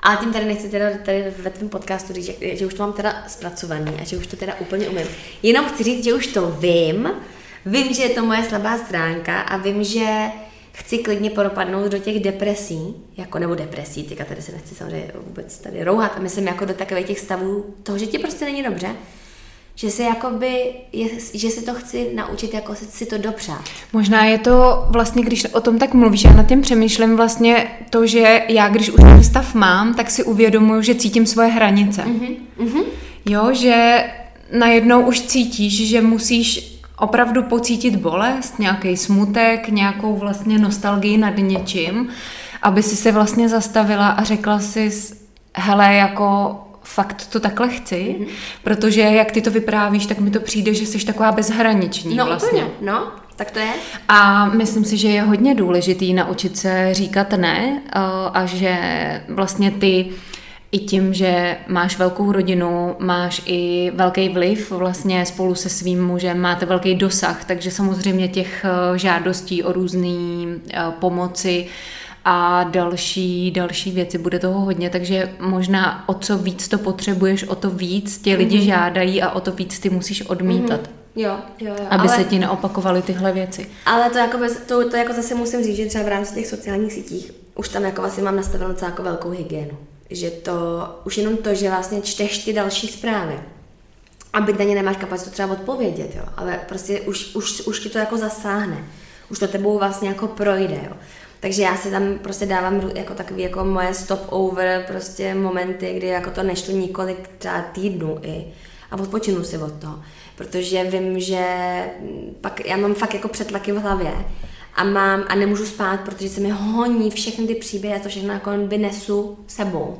Ale tím tady nechci teda tady ve tvém podcastu říct, že, že už to mám teda zpracovaný a že už to teda úplně umím. Jenom chci říct, že už to vím, vím, že je to moje slabá stránka a vím, že chci klidně propadnout do těch depresí, jako nebo depresí, teďka tady se nechci samozřejmě vůbec tady rouhat, a myslím jako do takových těch stavů toho, že ti prostě není dobře, že si jakoby, je, že si to chci naučit jako si to dopřát. Možná je to vlastně, když o tom tak mluvíš, já nad tím přemýšlím vlastně to, že já, když už ten stav mám, tak si uvědomuju, že cítím svoje hranice. Mm-hmm. Jo, že najednou už cítíš, že musíš opravdu pocítit bolest, nějaký smutek, nějakou vlastně nostalgii nad něčím, aby si se vlastně zastavila a řekla si, hele, jako fakt to takhle chci, mm-hmm. protože jak ty to vyprávíš, tak mi to přijde, že jsi taková bezhraniční no, vlastně. Úplně. No, tak to je. A myslím si, že je hodně důležitý naučit se říkat ne a že vlastně ty i tím, že máš velkou rodinu, máš i velký vliv vlastně spolu se svým mužem, máte velký dosah, takže samozřejmě těch eh, žádostí o různé eh, pomoci a další, další věci, bude toho hodně, takže možná o co víc to potřebuješ, o to víc tě lidi mm-hmm. žádají a o to víc ty musíš odmítat. Mm-hmm. Jo, jo, jo. Aby ale, se ti neopakovaly tyhle věci. Ale to jako, bez, to, to jako zase musím říct, že třeba v rámci těch sociálních sítích už tam jako vlastně mám nastavenou celou jako velkou hygienu že to, už jenom to, že vlastně čteš ty další zprávy, a byť na ně nemáš kapacitu třeba odpovědět, jo, ale prostě už, už, už ti to jako zasáhne. Už to tebou vlastně jako projde, jo. Takže já si tam prostě dávám jako takový jako moje stop over prostě momenty, kdy jako to nešlo několik třeba týdnů i a odpočinu si od toho. Protože vím, že pak já mám fakt jako přetlaky v hlavě a mám a nemůžu spát, protože se mi honí všechny ty příběhy a to všechno jako vynesu sebou.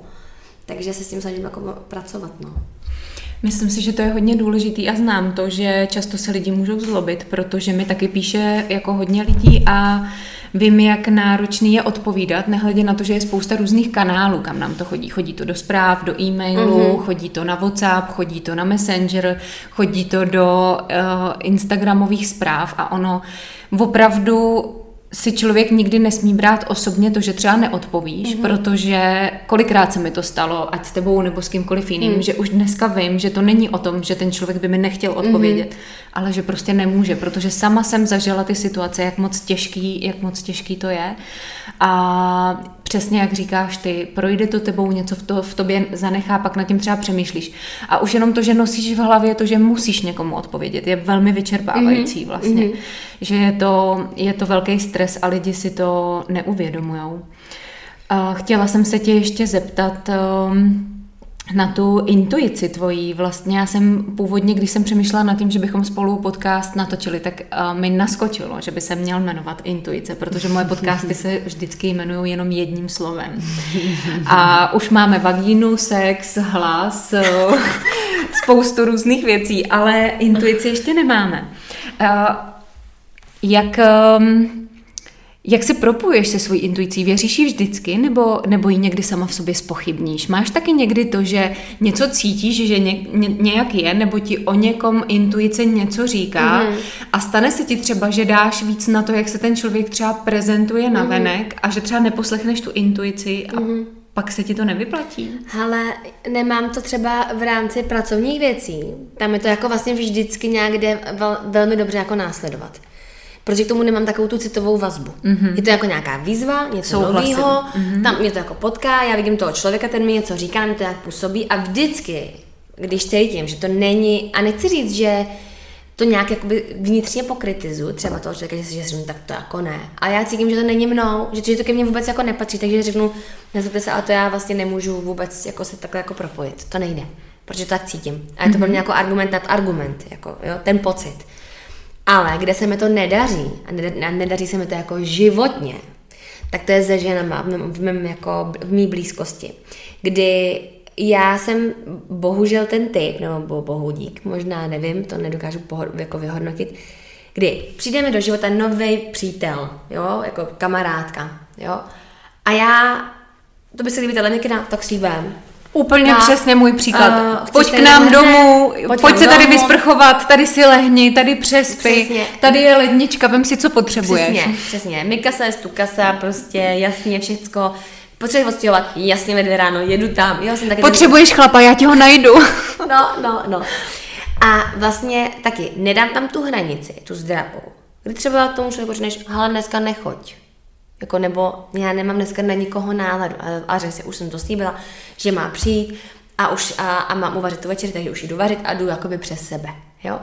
Takže se s tím snažím jako pracovat, no. Myslím si, že to je hodně důležitý a znám to, že často se lidi můžou zlobit, protože mi taky píše jako hodně lidí a vím, jak náročný je odpovídat, nehledě na to, že je spousta různých kanálů, kam nám to chodí. Chodí to do zpráv, do e-mailu, mm-hmm. chodí to na WhatsApp, chodí to na Messenger, chodí to do uh, Instagramových zpráv a ono opravdu si člověk nikdy nesmí brát osobně to, že třeba neodpovíš, mm-hmm. protože kolikrát se mi to stalo, ať s tebou nebo s kýmkoliv jiným, mm. že už dneska vím, že to není o tom, že ten člověk by mi nechtěl odpovědět, mm-hmm. ale že prostě nemůže, protože sama jsem zažila ty situace, jak moc těžký, jak moc těžký to je. A přesně jak říkáš ty, projde to tebou, něco v, to, v tobě zanechá, pak nad tím třeba přemýšlíš. A už jenom to, že nosíš v hlavě to, že musíš někomu odpovědět, je velmi vyčerpávající mm-hmm. vlastně. Mm-hmm. Že je to, je to velký stres a lidi si to neuvědomujou. Chtěla jsem se tě ještě zeptat, um, na tu intuici tvojí. Vlastně já jsem původně, když jsem přemýšlela nad tím, že bychom spolu podcast natočili, tak uh, mi naskočilo, že by se měl jmenovat intuice, protože moje podcasty se vždycky jmenují jenom jedním slovem. A už máme vagínu, sex, hlas, spoustu různých věcí, ale intuici ještě nemáme. Uh, jak... Jak se propuješ se svojí intuicí? Věříš jí vždycky nebo, nebo ji někdy sama v sobě spochybníš? Máš taky někdy to, že něco cítíš, že ně, ně, nějak je, nebo ti o někom intuice něco říká mm-hmm. a stane se ti třeba, že dáš víc na to, jak se ten člověk třeba prezentuje na mm-hmm. venek a že třeba neposlechneš tu intuici a mm-hmm. pak se ti to nevyplatí? Ale nemám to třeba v rámci pracovních věcí. Tam je to jako vlastně vždycky nějak jde vel, velmi dobře jako následovat protože k tomu nemám takovou tu citovou vazbu. Mm-hmm. Je to jako nějaká výzva, něco nového, mm-hmm. tam mě to jako potká, já vidím toho člověka, ten mi něco říká, mi to nějak působí a vždycky, když cítím, že to není, a nechci říct, že to nějak jakoby vnitřně pokritizu, třeba toho člověka, že si řeknu, tak to jako ne. A já cítím, že to není mnou, že, že to ke mně vůbec jako nepatří, takže řeknu, nezlobte se, a to já vlastně nemůžu vůbec jako se takhle jako propojit. To nejde, protože to tak cítím. A je to mm-hmm. pro mě jako argument nad argument, jako, jo, ten pocit. Ale kde se mi to nedaří, a nedaří se mi to jako životně, tak to je se ženama v, mém, jako, v mý blízkosti, kdy já jsem bohužel ten typ, nebo bohu dík, možná nevím, to nedokážu pohod, jako vyhodnotit, kdy přijde mi do života nový přítel, jo, jako kamarádka, jo, a já, to by se líbit, někdy tak si Úplně na, přesně můj příklad. Uh, pojď k nám domů, pojď, pojď se tady domů. vysprchovat, tady si lehni, tady přespy, přesně. tady je lednička, vem si, co potřebuješ. Přesně, přesně. Mikasa je stukasa, prostě jasně všecko. Potřebuješ odstěhovat, jasně ve ráno, jedu tam. Jo, jsem taky Potřebuješ chlapa, já ti ho najdu. no, no, no. A vlastně taky nedám tam tu hranici, tu zdravou. Kdy třeba tomu člověku řekneš, hele, dneska nechoď jako nebo já nemám dneska na nikoho náladu. A, a řekl si, už jsem to slíbila, že má přijít a, už, a, a mám uvařit tu večer, takže už jdu vařit a jdu jakoby přes sebe. Jo?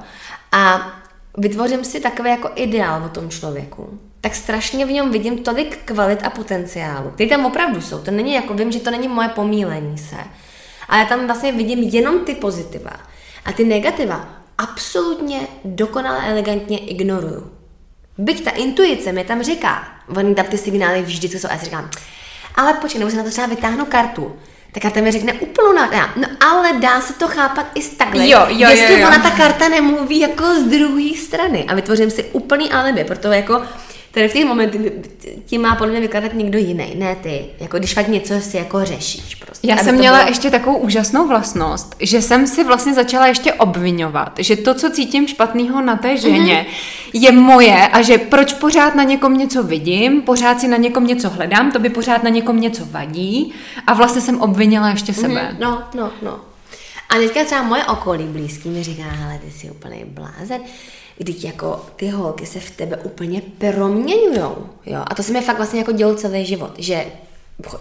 A vytvořím si takový jako ideál o tom člověku. Tak strašně v něm vidím tolik kvalit a potenciálu, který tam opravdu jsou. To není jako, vím, že to není moje pomílení se, ale tam vlastně vidím jenom ty pozitiva. A ty negativa absolutně dokonale elegantně ignoruju. Byť ta intuice mi tam říká, oni tam ty signály vždycky jsou a já si říkám, ale počkej, nebo se na to třeba vytáhnu kartu. Ta karta mi řekne úplnou na, no ale dá se to chápat i z takhle. Jo, jo, Jestli jo, jo. ona ta karta nemluví jako z druhé strany a vytvořím si úplný alibi, protože jako tady v těch momentech ti má podle mě vykládat někdo jiný, ne ty. Jako když fakt něco si jako řešíš prostě. Já jsem měla bylo... ještě takovou úžasnou vlastnost, že jsem si vlastně začala ještě obvinovat, že to, co cítím špatného na té ženě, mm-hmm. je moje a že proč pořád na někom něco vidím, pořád si na někom něco hledám, to by pořád na někom něco vadí a vlastně jsem obvinila ještě mhm. sebe. Mm-hmm. No, no, no. A teďka třeba moje okolí blízký mi říká, ale ty jsi úplně blázen. Když jako ty holky se v tebe úplně proměňujou, jo. A to se mi fakt vlastně jako dělo celý život, že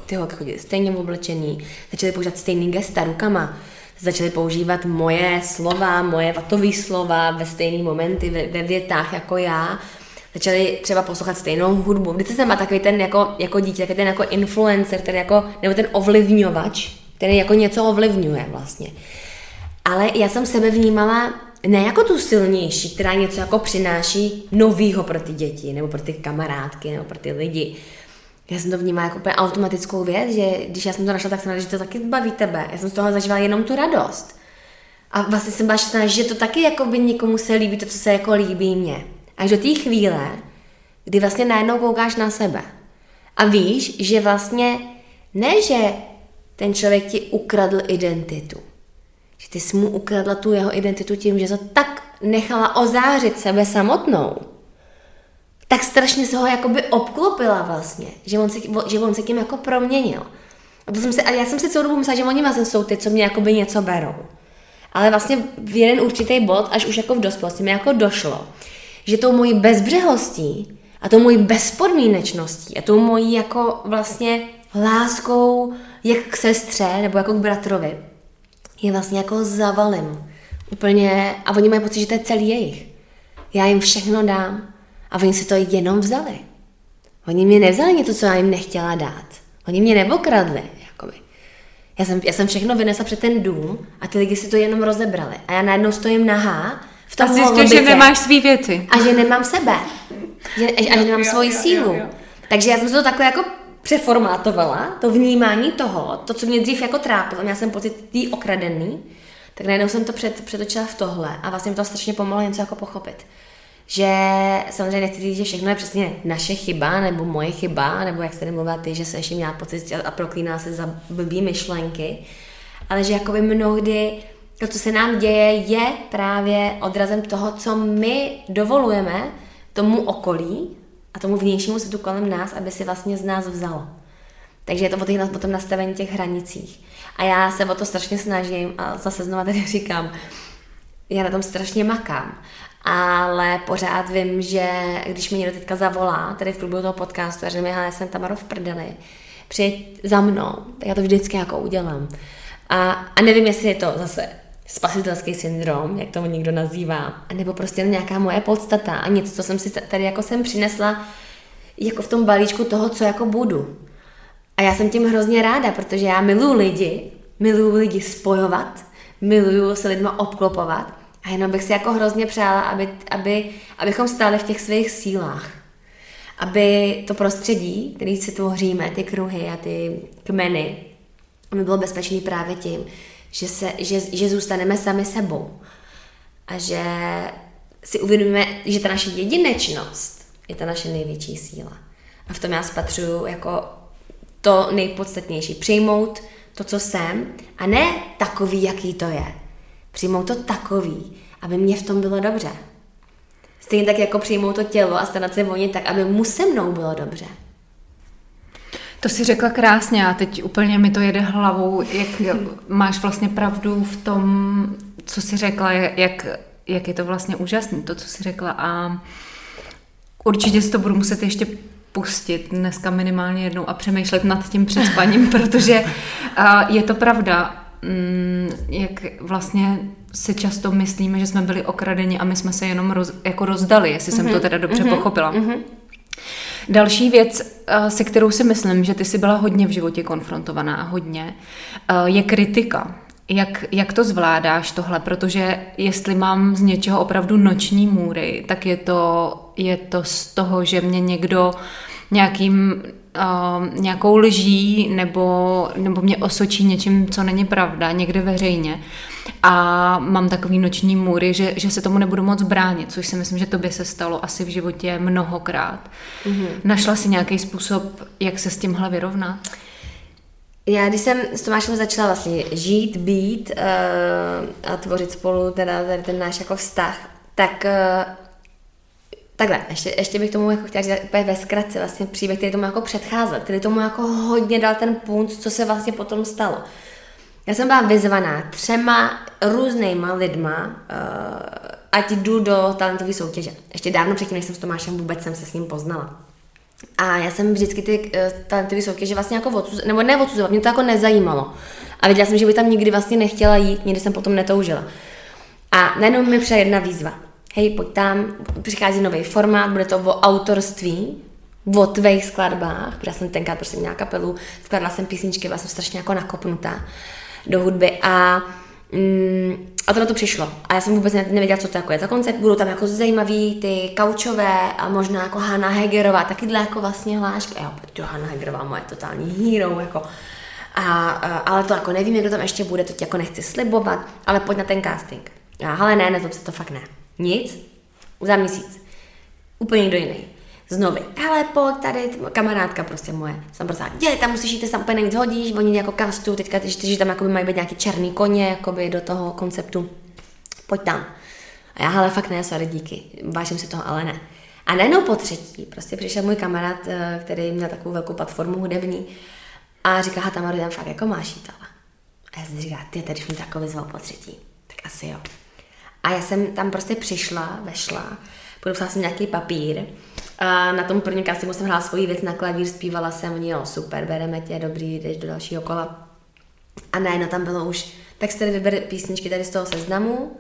ty holky chodili stejně oblečený, začaly používat stejný gesta rukama, začaly používat moje slova, moje vatové slova ve stejný momenty, ve, ve větách jako já, začali třeba poslouchat stejnou hudbu. Vždycky jsem má takový ten jako, jako dítě, takový ten jako influencer, ten jako, nebo ten ovlivňovač, který jako něco ovlivňuje vlastně. Ale já jsem sebe vnímala ne jako tu silnější, která něco jako přináší novýho pro ty děti, nebo pro ty kamarádky, nebo pro ty lidi. Já jsem to vnímala jako úplně automatickou věc, že když já jsem to našla, tak jsem ráda, že to taky baví tebe. Já jsem z toho zažívala jenom tu radost. A vlastně jsem byla šťastná, že to taky jako by někomu se líbí to, co se jako líbí mně. Až do té chvíle, kdy vlastně najednou koukáš na sebe. A víš, že vlastně ne, že ten člověk ti ukradl identitu. Ty jsi mu ukradla tu jeho identitu tím, že to tak nechala ozářit sebe samotnou. Tak strašně se ho jakoby obklopila vlastně, že on se, že on se tím jako proměnil. A, to jsem si, a já jsem si celou dobu myslela, že oni vlastně jsou ty, co mě jakoby něco berou. Ale vlastně v jeden určitý bod, až už jako v dospělosti, mi jako došlo, že tou mojí bezbřehostí a tou mojí bezpodmínečností a tou mojí jako vlastně láskou jak k sestře nebo jako k bratrovi je vlastně jako zavalím. Úplně, a oni mají pocit, že to je celý jejich. Já jim všechno dám a oni si to jenom vzali. Oni mě nevzali něco, co já jim nechtěla dát. Oni mě nebokradli, jakoby. Já jsem, já jsem všechno vynesla před ten dům a ty lidi si to jenom rozebrali. A já najednou stojím nahá v tom A zjistil, že nemáš svý věci. A že nemám sebe. Že, a že nemám svoji sílu. Takže já jsem se to takhle jako přeformátovala, to vnímání toho, to, co mě dřív jako trápilo, měla jsem pocit tý okradený, tak najednou jsem to před, přetočila v tohle a vlastně mi to strašně pomohlo něco jako pochopit. Že samozřejmě nechci říct, že všechno je přesně naše chyba, nebo moje chyba, nebo jak jste nemluvila ty, že se ještě měla pocit a proklíná se za blbý myšlenky, ale že jakoby mnohdy to, co se nám děje, je právě odrazem toho, co my dovolujeme tomu okolí, a tomu vnějšímu světu kolem nás, aby si vlastně z nás vzalo. Takže je to o, těch, o tom nastavení těch hranicích. A já se o to strašně snažím a zase znovu tady říkám, já na tom strašně makám. Ale pořád vím, že když mi někdo teďka zavolá, tady v průběhu toho podcastu, a že mi, já jsem Tamaro v prdeli, přijď za mnou, tak já to vždycky jako udělám. A, a nevím, jestli je to zase spasitelský syndrom, jak to někdo nazývá, nebo prostě nějaká moje podstata a něco, co jsem si tady jako jsem přinesla jako v tom balíčku toho, co jako budu. A já jsem tím hrozně ráda, protože já miluji lidi, miluji lidi spojovat, miluji se lidma obklopovat a jenom bych si jako hrozně přála, aby, aby, abychom stáli v těch svých sílách. Aby to prostředí, který si tvoříme, ty kruhy a ty kmeny, aby bylo bezpečný právě tím, že, se, že, že zůstaneme sami sebou a že si uvědomíme, že ta naše jedinečnost je ta naše největší síla. A v tom já spatřuju jako to nejpodstatnější. Přijmout to, co jsem, a ne takový, jaký to je. Přijmout to takový, aby mě v tom bylo dobře. Stejně tak jako přijmout to tělo a starat se o tak, aby mu se mnou bylo dobře. To si řekla krásně a teď úplně mi to jede hlavou, jak máš vlastně pravdu v tom, co si řekla, jak, jak je to vlastně úžasné, to, co si řekla a určitě si to budu muset ještě pustit dneska minimálně jednou a přemýšlet nad tím před spaním, protože je to pravda, mm, jak vlastně si často myslíme, že jsme byli okradeni a my jsme se jenom roz, jako rozdali, jestli mm-hmm. jsem to mhm. teda dobře mm-hmm. pochopila. Mm-hmm. Další věc, eh, se kterou si myslím, že ty jsi byla hodně v životě konfrontovaná, hodně, eh, je kritika. Jak, jak to zvládáš tohle? Protože jestli mám z něčeho opravdu noční můry, tak je to, je to z toho, že mě někdo nějakým uh, nějakou lží nebo, nebo mě osočí něčím, co není pravda, někde veřejně. A mám takový noční můry, že, že se tomu nebudu moc bránit, což si myslím, že to by se stalo asi v životě mnohokrát. Mm-hmm. Našla si nějaký způsob, jak se s tímhle vyrovnat? Já, když jsem s Tomášem začala vlastně žít, být uh, a tvořit spolu teda ten náš jako vztah, tak uh, takhle, ještě, ještě bych tomu jako chtěla říct úplně ve zkratce vlastně příběh, který tomu jako předcházel, který tomu jako hodně dal ten punt, co se vlastně potom stalo. Já jsem byla vyzvaná třema různýma lidma, uh, ať jdu do talentové soutěže. Ještě dávno předtím, než jsem s Tomášem vůbec jsem se s ním poznala. A já jsem vždycky ty uh, talentové soutěže vlastně jako odsuz, nebo neodsuzovala, mě to jako nezajímalo. A viděla jsem, že by tam nikdy vlastně nechtěla jít, nikdy jsem potom netoužila. A najednou mi přišla jedna výzva. Hej, pojď tam, přichází nový formát, bude to o autorství, o tvých skladbách, protože jsem tenkrát prostě měla kapelu, skladala jsem písničky, byla jsem strašně jako nakopnutá do hudby a mm, a to na to přišlo. A já jsem vůbec nevěděla, co to jako je za koncept. Budou tam jako zajímavý ty kaučové a možná jako Hanna Hegerová, takyhle jako vlastně hláška. Jo, to Hanna Hegerová moje totální hero, jako. A, a, ale to jako nevím, kdo tam ještě bude, to ti jako nechci slibovat, ale pojď na ten casting. A ale ne, to, to fakt ne. Nic, za měsíc. Úplně někdo jiný znovu, hele, pojď tady, kamarádka prostě moje. Jsem prostě, dělej, tam musíš jít, tam úplně nejvíc hodíš, oni jako kastu, teďka ty, že tam jakoby mají být nějaký černý koně, jakoby do toho konceptu. Pojď tam. A já, hele, fakt ne, sorry, díky, vážím si toho, ale ne. A najednou po třetí, prostě přišel můj kamarád, eh, který měl takovou velkou platformu hudební a říká, ha, tam tam fakt jako máš jít, ale. A já jsem říká, ty, tady mi takový vyzval po třetí. Tak asi jo. A já jsem tam prostě přišla, vešla, podepsala jsem nějaký papír a na tom prvním castingu jsem hrála svoji věc na klavír, zpívala jsem, oni jo, super, bereme tě, dobrý, jdeš do dalšího kola. A najednou tam bylo už, tak se tady vyber písničky tady z toho seznamu,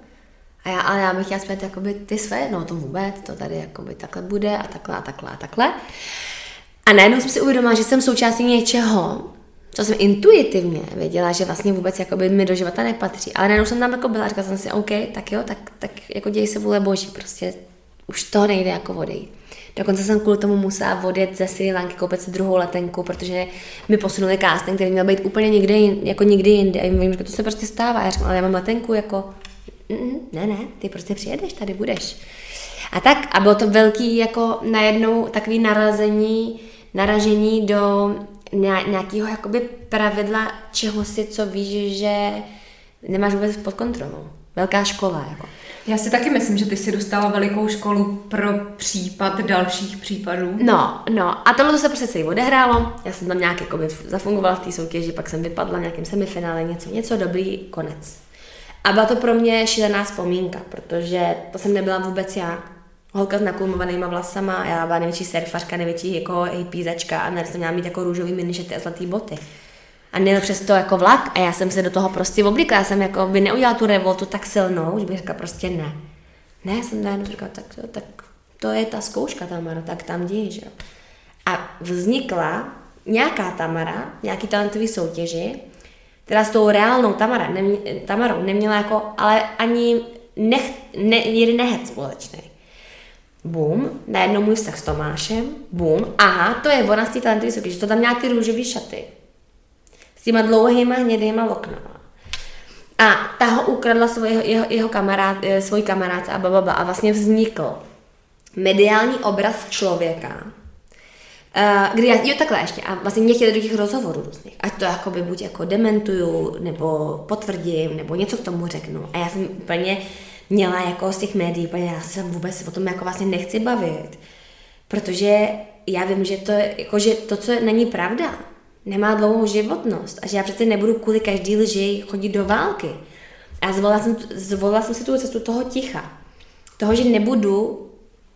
a já, ale já bych chtěla zpět jakoby ty své, no to vůbec, to tady jakoby takhle bude a takhle a takhle a takhle. A najednou jsem si uvědomila, že jsem součástí něčeho, co jsem intuitivně věděla, že vlastně vůbec jakoby mi do života nepatří. Ale najednou jsem tam jako byla, říkala jsem si, OK, tak jo, tak, tak jako děj se vůle boží, prostě už to nejde jako odejít. Dokonce jsem kvůli tomu musela odjet ze Sri Lanky, koupit si druhou letenku, protože mi posunuli casting, který měl být úplně někde, jako nikdy jinde. A jim že to se prostě stává. Já říkám, ale já mám letenku jako, ne, ne, ty prostě přijedeš, tady budeš. A tak, a bylo to velký jako najednou takový narazení, naražení do nějakého jakoby pravidla čeho si, co víš, že nemáš vůbec pod kontrolou. Velká škola, jako. Já si taky myslím, že ty si dostala velikou školu pro případ dalších případů. No, no. A tohle se prostě celý odehrálo. Já jsem tam nějak jakoby zafungovala v té soutěži, pak jsem vypadla v nějakém semifinále, něco, něco dobrý, konec. A byla to pro mě šílená vzpomínka, protože to jsem nebyla vůbec já. Holka s nakulmovanýma vlasama, já byla největší surfařka, největší jako hippizačka a jsem měla mít jako růžový minišety a zlatý boty a nejel přes to jako vlak a já jsem se do toho prostě oblíkla, já jsem jako by neudělala tu revoltu tak silnou, že bych řekla prostě ne. Ne, jsem najednou říkala, tak, tak to je ta zkouška Tamara, tak tam děj, že A vznikla nějaká Tamara, nějaký talentový soutěži, která s tou reálnou Tamara, nemě, Tamarou neměla jako, ale ani nech, ne, jeden společný. Bum, najednou můj vztah s Tomášem, bum, aha, to je ona z té talentové soutěže, to tam měla ty růžové šaty. S těma dlouhýma hnědýma oknama. A ta ho ukradla svojho, jeho, jeho kamarád, eh, svůj kamarád a bababa a vlastně vznikl mediální obraz člověka, Uh, kdy já, jo takhle ještě, a vlastně mě chtěli do těch rozhovorů různých, ať to jakoby buď jako dementuju, nebo potvrdím, nebo něco k tomu řeknu. A já jsem úplně měla jako z těch médií, úplně já se vůbec o tom jako vlastně nechci bavit, protože já vím, že to, jako, že to, co není pravda, nemá dlouhou životnost a že já přece nebudu kvůli každý lži chodit do války. A zvolila jsem, zvolila jsem si tu cestu toho ticha. Toho, že nebudu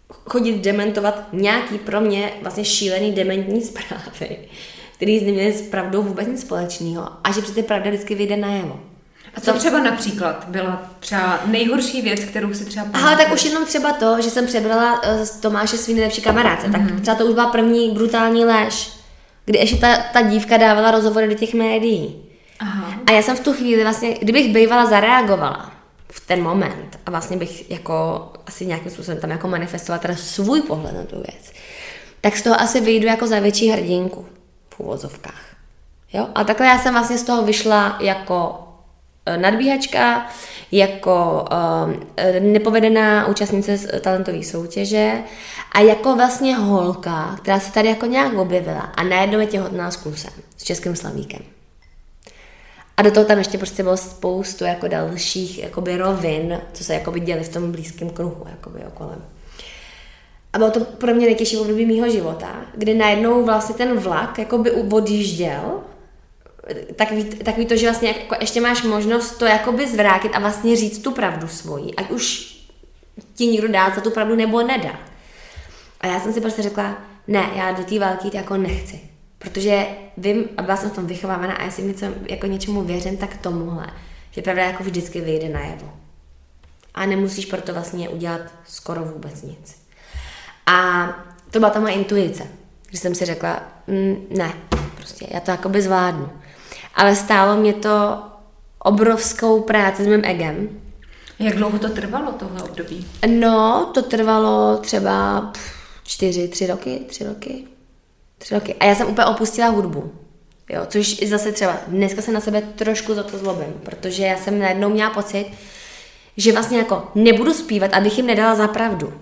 chodit dementovat nějaký pro mě vlastně šílený dementní zprávy, který neměly s pravdou vůbec nic společného a že přece pravda vždycky vyjde najevo. A co třeba například byla třeba nejhorší věc, kterou si třeba Aha, tak už jenom třeba to, že jsem přebrala uh, Tomáše svý nejlepší kamarádce, mm-hmm. tak mhm. třeba to už byla první brutální lež kdy ještě ta, ta dívka dávala rozhovory do těch médií. Aha. A já jsem v tu chvíli vlastně, kdybych bývala zareagovala v ten moment a vlastně bych jako asi nějakým způsobem tam jako manifestovala teda svůj pohled na tu věc, tak z toho asi vyjdu jako za větší hrdinku v úvozovkách. Jo? A takhle já jsem vlastně z toho vyšla jako nadbíhačka, jako um, nepovedená účastnice talentové soutěže a jako vlastně holka, která se tady jako nějak objevila a najednou je těhotná s klusem, s českým slavíkem. A do toho tam ještě prostě bylo spoustu jako dalších jakoby rovin, co se jakoby děli v tom blízkém kruhu jakoby okolem. A bylo to pro mě nejtěžší období mýho života, kdy najednou vlastně ten vlak jakoby odjížděl, takový, takový to, že vlastně jako ještě máš možnost to jakoby zvrátit a vlastně říct tu pravdu svoji, ať už ti někdo dá za tu pravdu nebo nedá. A já jsem si prostě řekla, ne, já do té války jako nechci. Protože vím, a byla jsem v tom vychovávaná a jestli něco, jako něčemu věřím, tak tomuhle, že pravda jako vždycky vyjde najevo. A nemusíš proto vlastně udělat skoro vůbec nic. A to byla ta moje intuice, že jsem si řekla, mm, ne, prostě já to jakoby zvládnu. Ale stálo mě to obrovskou práci s mým egem. Jak dlouho to trvalo, tohle období? No, to trvalo třeba čtyři, tři roky, tři roky. Tři roky. A já jsem úplně opustila hudbu. Jo, což zase třeba dneska se na sebe trošku za to zlobím, protože já jsem najednou měla pocit, že vlastně jako nebudu zpívat, abych jim nedala za pravdu.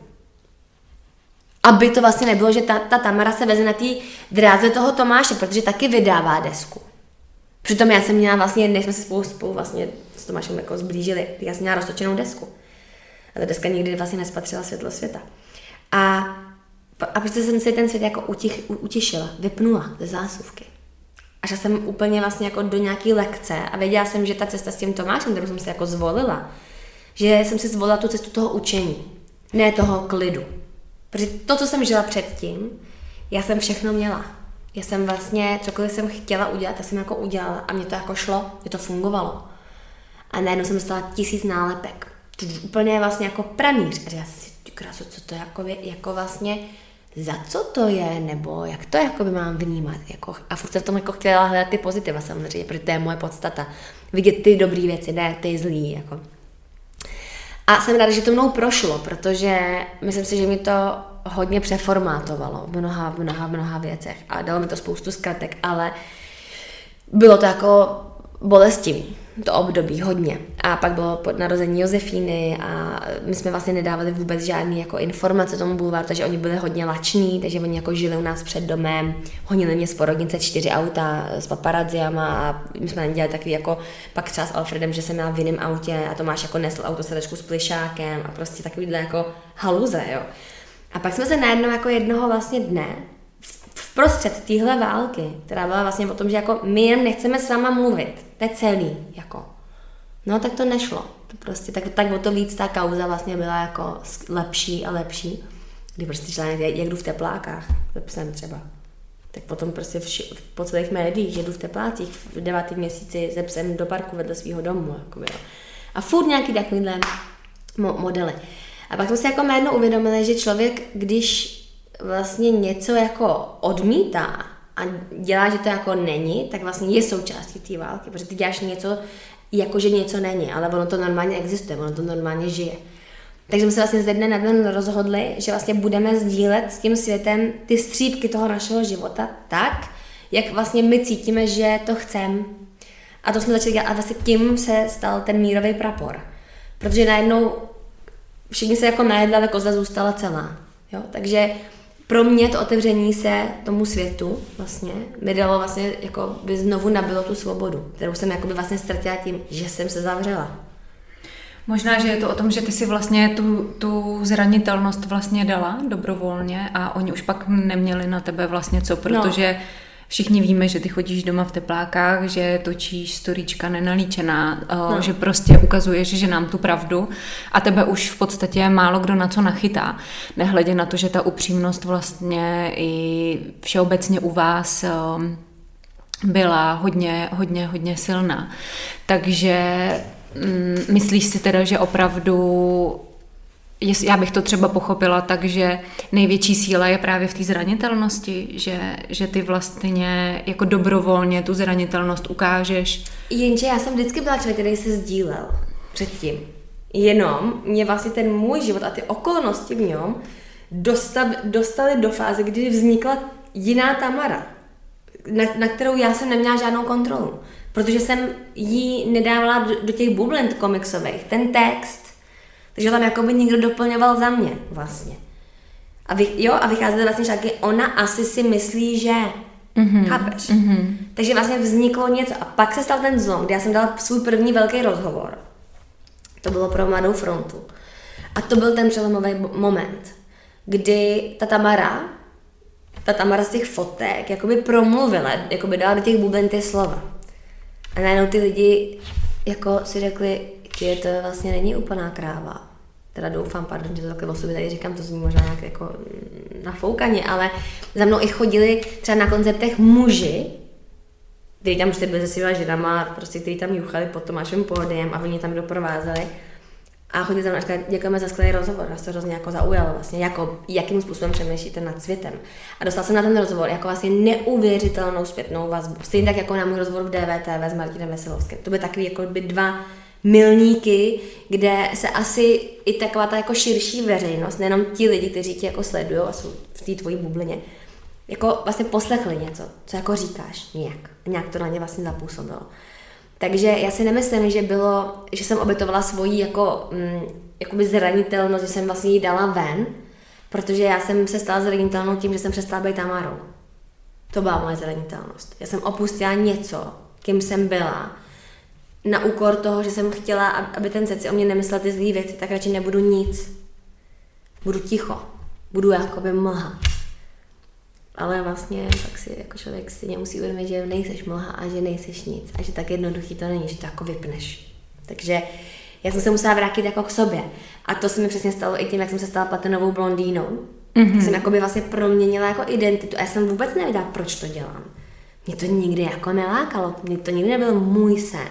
Aby to vlastně nebylo, že ta, ta Tamara se veze na té dráze toho Tomáše, protože taky vydává desku. Přitom já jsem měla vlastně, než jsme se spolu, spolu vlastně s Tomášem jako zblížili, já jsem měla roztočenou desku. A ta deska nikdy vlastně nespatřila světlo světa. A, a prostě jsem si ten svět jako utich, utišila, vypnula ze zásuvky. A šla jsem úplně vlastně jako do nějaké lekce a věděla jsem, že ta cesta s tím Tomášem, kterou jsem si jako zvolila, že jsem si zvolila tu cestu toho učení, ne toho klidu. Protože to, co jsem žila předtím, já jsem všechno měla já jsem vlastně, cokoliv jsem chtěla udělat, tak jsem jako udělala a mě to jako šlo, mě to fungovalo. A najednou jsem dostala tisíc nálepek. To úplně vlastně jako pranýř. A já si, krásu, co to jako, je, jako vlastně, za co to je, nebo jak to jako by mám vnímat. Jako, a furt jsem v tom jako chtěla hledat ty pozitiva samozřejmě, protože to je moje podstata. Vidět ty dobré věci, ne ty zlý. Jako. A jsem ráda, že to mnou prošlo, protože myslím si, že mi to hodně přeformátovalo v mnoha, v mnoha, mnoha věcech. A dalo mi to spoustu zkratek, ale bylo to jako bolestivý, to období hodně. A pak bylo pod narození Josefíny a my jsme vlastně nedávali vůbec žádný jako informace tomu bulváru, takže oni byli hodně lační, takže oni jako žili u nás před domem, honili mě z porodnice čtyři auta s paparazziama a my jsme dělali takový jako pak třeba s Alfredem, že jsem měla v jiném autě a Tomáš jako nesl auto s plišákem a prostě takovýhle jako haluze, jo. A pak jsme se najednou jako jednoho vlastně dne v téhle války, která byla vlastně o tom, že jako my jen nechceme s váma mluvit, to je celý, jako. No tak to nešlo. To prostě tak, tak o to víc ta kauza vlastně byla jako lepší a lepší. Kdy prostě článek, jak jdu v teplákách, to psem třeba. Tak potom prostě v, po celých médiích, že jdu v teplácích v devátém měsíci ze psem do parku vedle svého domu. Jako jo. A furt nějaký takovýhle mo- modely. A pak jsme si jako najednou uvědomili, že člověk, když vlastně něco jako odmítá a dělá, že to jako není, tak vlastně je součástí té války, protože ty děláš něco, jako že něco není, ale ono to normálně existuje, ono to normálně žije. Takže jsme se vlastně ze dne na den rozhodli, že vlastně budeme sdílet s tím světem ty střípky toho našeho života tak, jak vlastně my cítíme, že to chceme. A to jsme začali dělat a vlastně tím se stal ten mírový prapor. Protože najednou všichni se jako najedli, ale koza zůstala celá. Jo? Takže pro mě to otevření se tomu světu vlastně mi dalo vlastně jako by znovu nabilo tu svobodu, kterou jsem jako by vlastně ztratila tím, že jsem se zavřela. Možná, že je to o tom, že ty si vlastně tu, tu zranitelnost vlastně dala dobrovolně a oni už pak neměli na tebe vlastně co, protože no Všichni víme, že ty chodíš doma v teplákách, že točíš storíčka nenalíčená, eh, no. že prostě ukazuješ, že nám tu pravdu a tebe už v podstatě málo kdo na co nachytá. Nehledě na to, že ta upřímnost vlastně i všeobecně u vás eh, byla hodně, hodně, hodně silná. Takže mm, myslíš si teda, že opravdu já bych to třeba pochopila tak, že největší síla je právě v té zranitelnosti, že, že ty vlastně jako dobrovolně tu zranitelnost ukážeš. Jenže já jsem vždycky byla člověk, který se sdílel předtím. Jenom mě vlastně ten můj život a ty okolnosti v něm dostav, do fáze, kdy vznikla jiná Tamara, na, na kterou já jsem neměla žádnou kontrolu. Protože jsem jí nedávala do, do těch bublin komiksových ten text, takže tam jako by někdo doplňoval za mě vlastně. A, vy, jo, a vycházely vlastně šáky, ona asi si myslí, že... Mm-hmm. Chápeš? Mm-hmm. Takže vlastně vzniklo něco a pak se stal ten zlom, kdy já jsem dala svůj první velký rozhovor. To bylo pro Mladou frontu. A to byl ten přelomový moment, kdy ta Tamara, ta Tamara z těch fotek, jakoby promluvila, jakoby dala do těch buben ty slova. A najednou ty lidi jako si řekli, že to vlastně není úplná kráva. Teda doufám, pardon, že to takhle o sobě tady říkám, to zní možná nějak jako nafoukaně, ale za mnou i chodili třeba na koncertech muži, kteří tam prostě byli se svýma ženama, prostě, kteří tam juchali pod Tomášem pódiem a oni tam doprovázeli. A chodili za mnou a děkujeme za skvělý rozhovor, nás to hrozně jako zaujalo vlastně, jako, jakým způsobem přemýšlíte nad světem. A dostal jsem na ten rozhovor jako vlastně neuvěřitelnou zpětnou vazbu. Stejně tak jako na můj rozhovor v DVTV s Martinem Veselovským. To by takový jako by dva milníky, kde se asi i taková ta jako širší veřejnost, nejenom ti lidi, kteří tě jako sledují a jsou v té tvojí bublině, jako vlastně poslechli něco, co jako říkáš nějak. Nějak to na ně vlastně zapůsobilo. Takže já si nemyslím, že bylo, že jsem obětovala svoji jako, mm, jakoby zranitelnost, že jsem vlastně ji dala ven, protože já jsem se stala zranitelnou tím, že jsem přestala být Tamarou. To byla moje zranitelnost. Já jsem opustila něco, kým jsem byla, na úkor toho, že jsem chtěla, aby ten seci o mě nemyslel ty zlý věci, tak radši nebudu nic. Budu ticho. Budu jakoby mlha. Ale vlastně tak si jako člověk si musí uvědomit, že nejseš mlha a že nejseš nic. A že tak jednoduchý to není, že to jako vypneš. Takže já jsem se musela vrátit jako k sobě. A to se mi přesně stalo i tím, jak jsem se stala platinovou blondýnou. Mm-hmm. jsem jako by vlastně proměnila jako identitu. A já jsem vůbec nevěděla, proč to dělám. Mě to nikdy jako nelákalo. Mě to nikdy nebyl můj sen.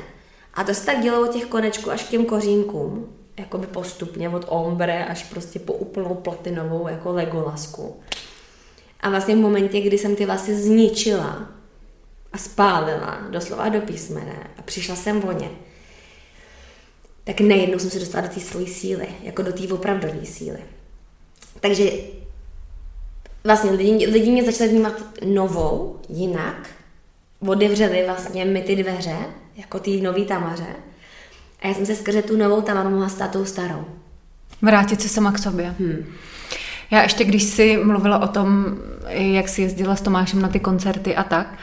A to se tak dělo od těch konečků až k těm kořínkům, jakoby postupně od ombre až prostě po úplnou platinovou jako legolasku. A vlastně v momentě, kdy jsem ty vlasy zničila a spálila doslova do písmene a přišla jsem o ně, tak nejednou jsem se dostala do té svojí síly, jako do té opravdové síly. Takže vlastně lidi, lidi mě začali vnímat novou, jinak, otevřeli vlastně mi ty dveře jako té nový tamaře. A já jsem se skrze tu novou tamaru mohla stát tou starou. Vrátit se sama k sobě. Hmm. Já ještě, když jsi mluvila o tom, jak jsi jezdila s Tomášem na ty koncerty a tak,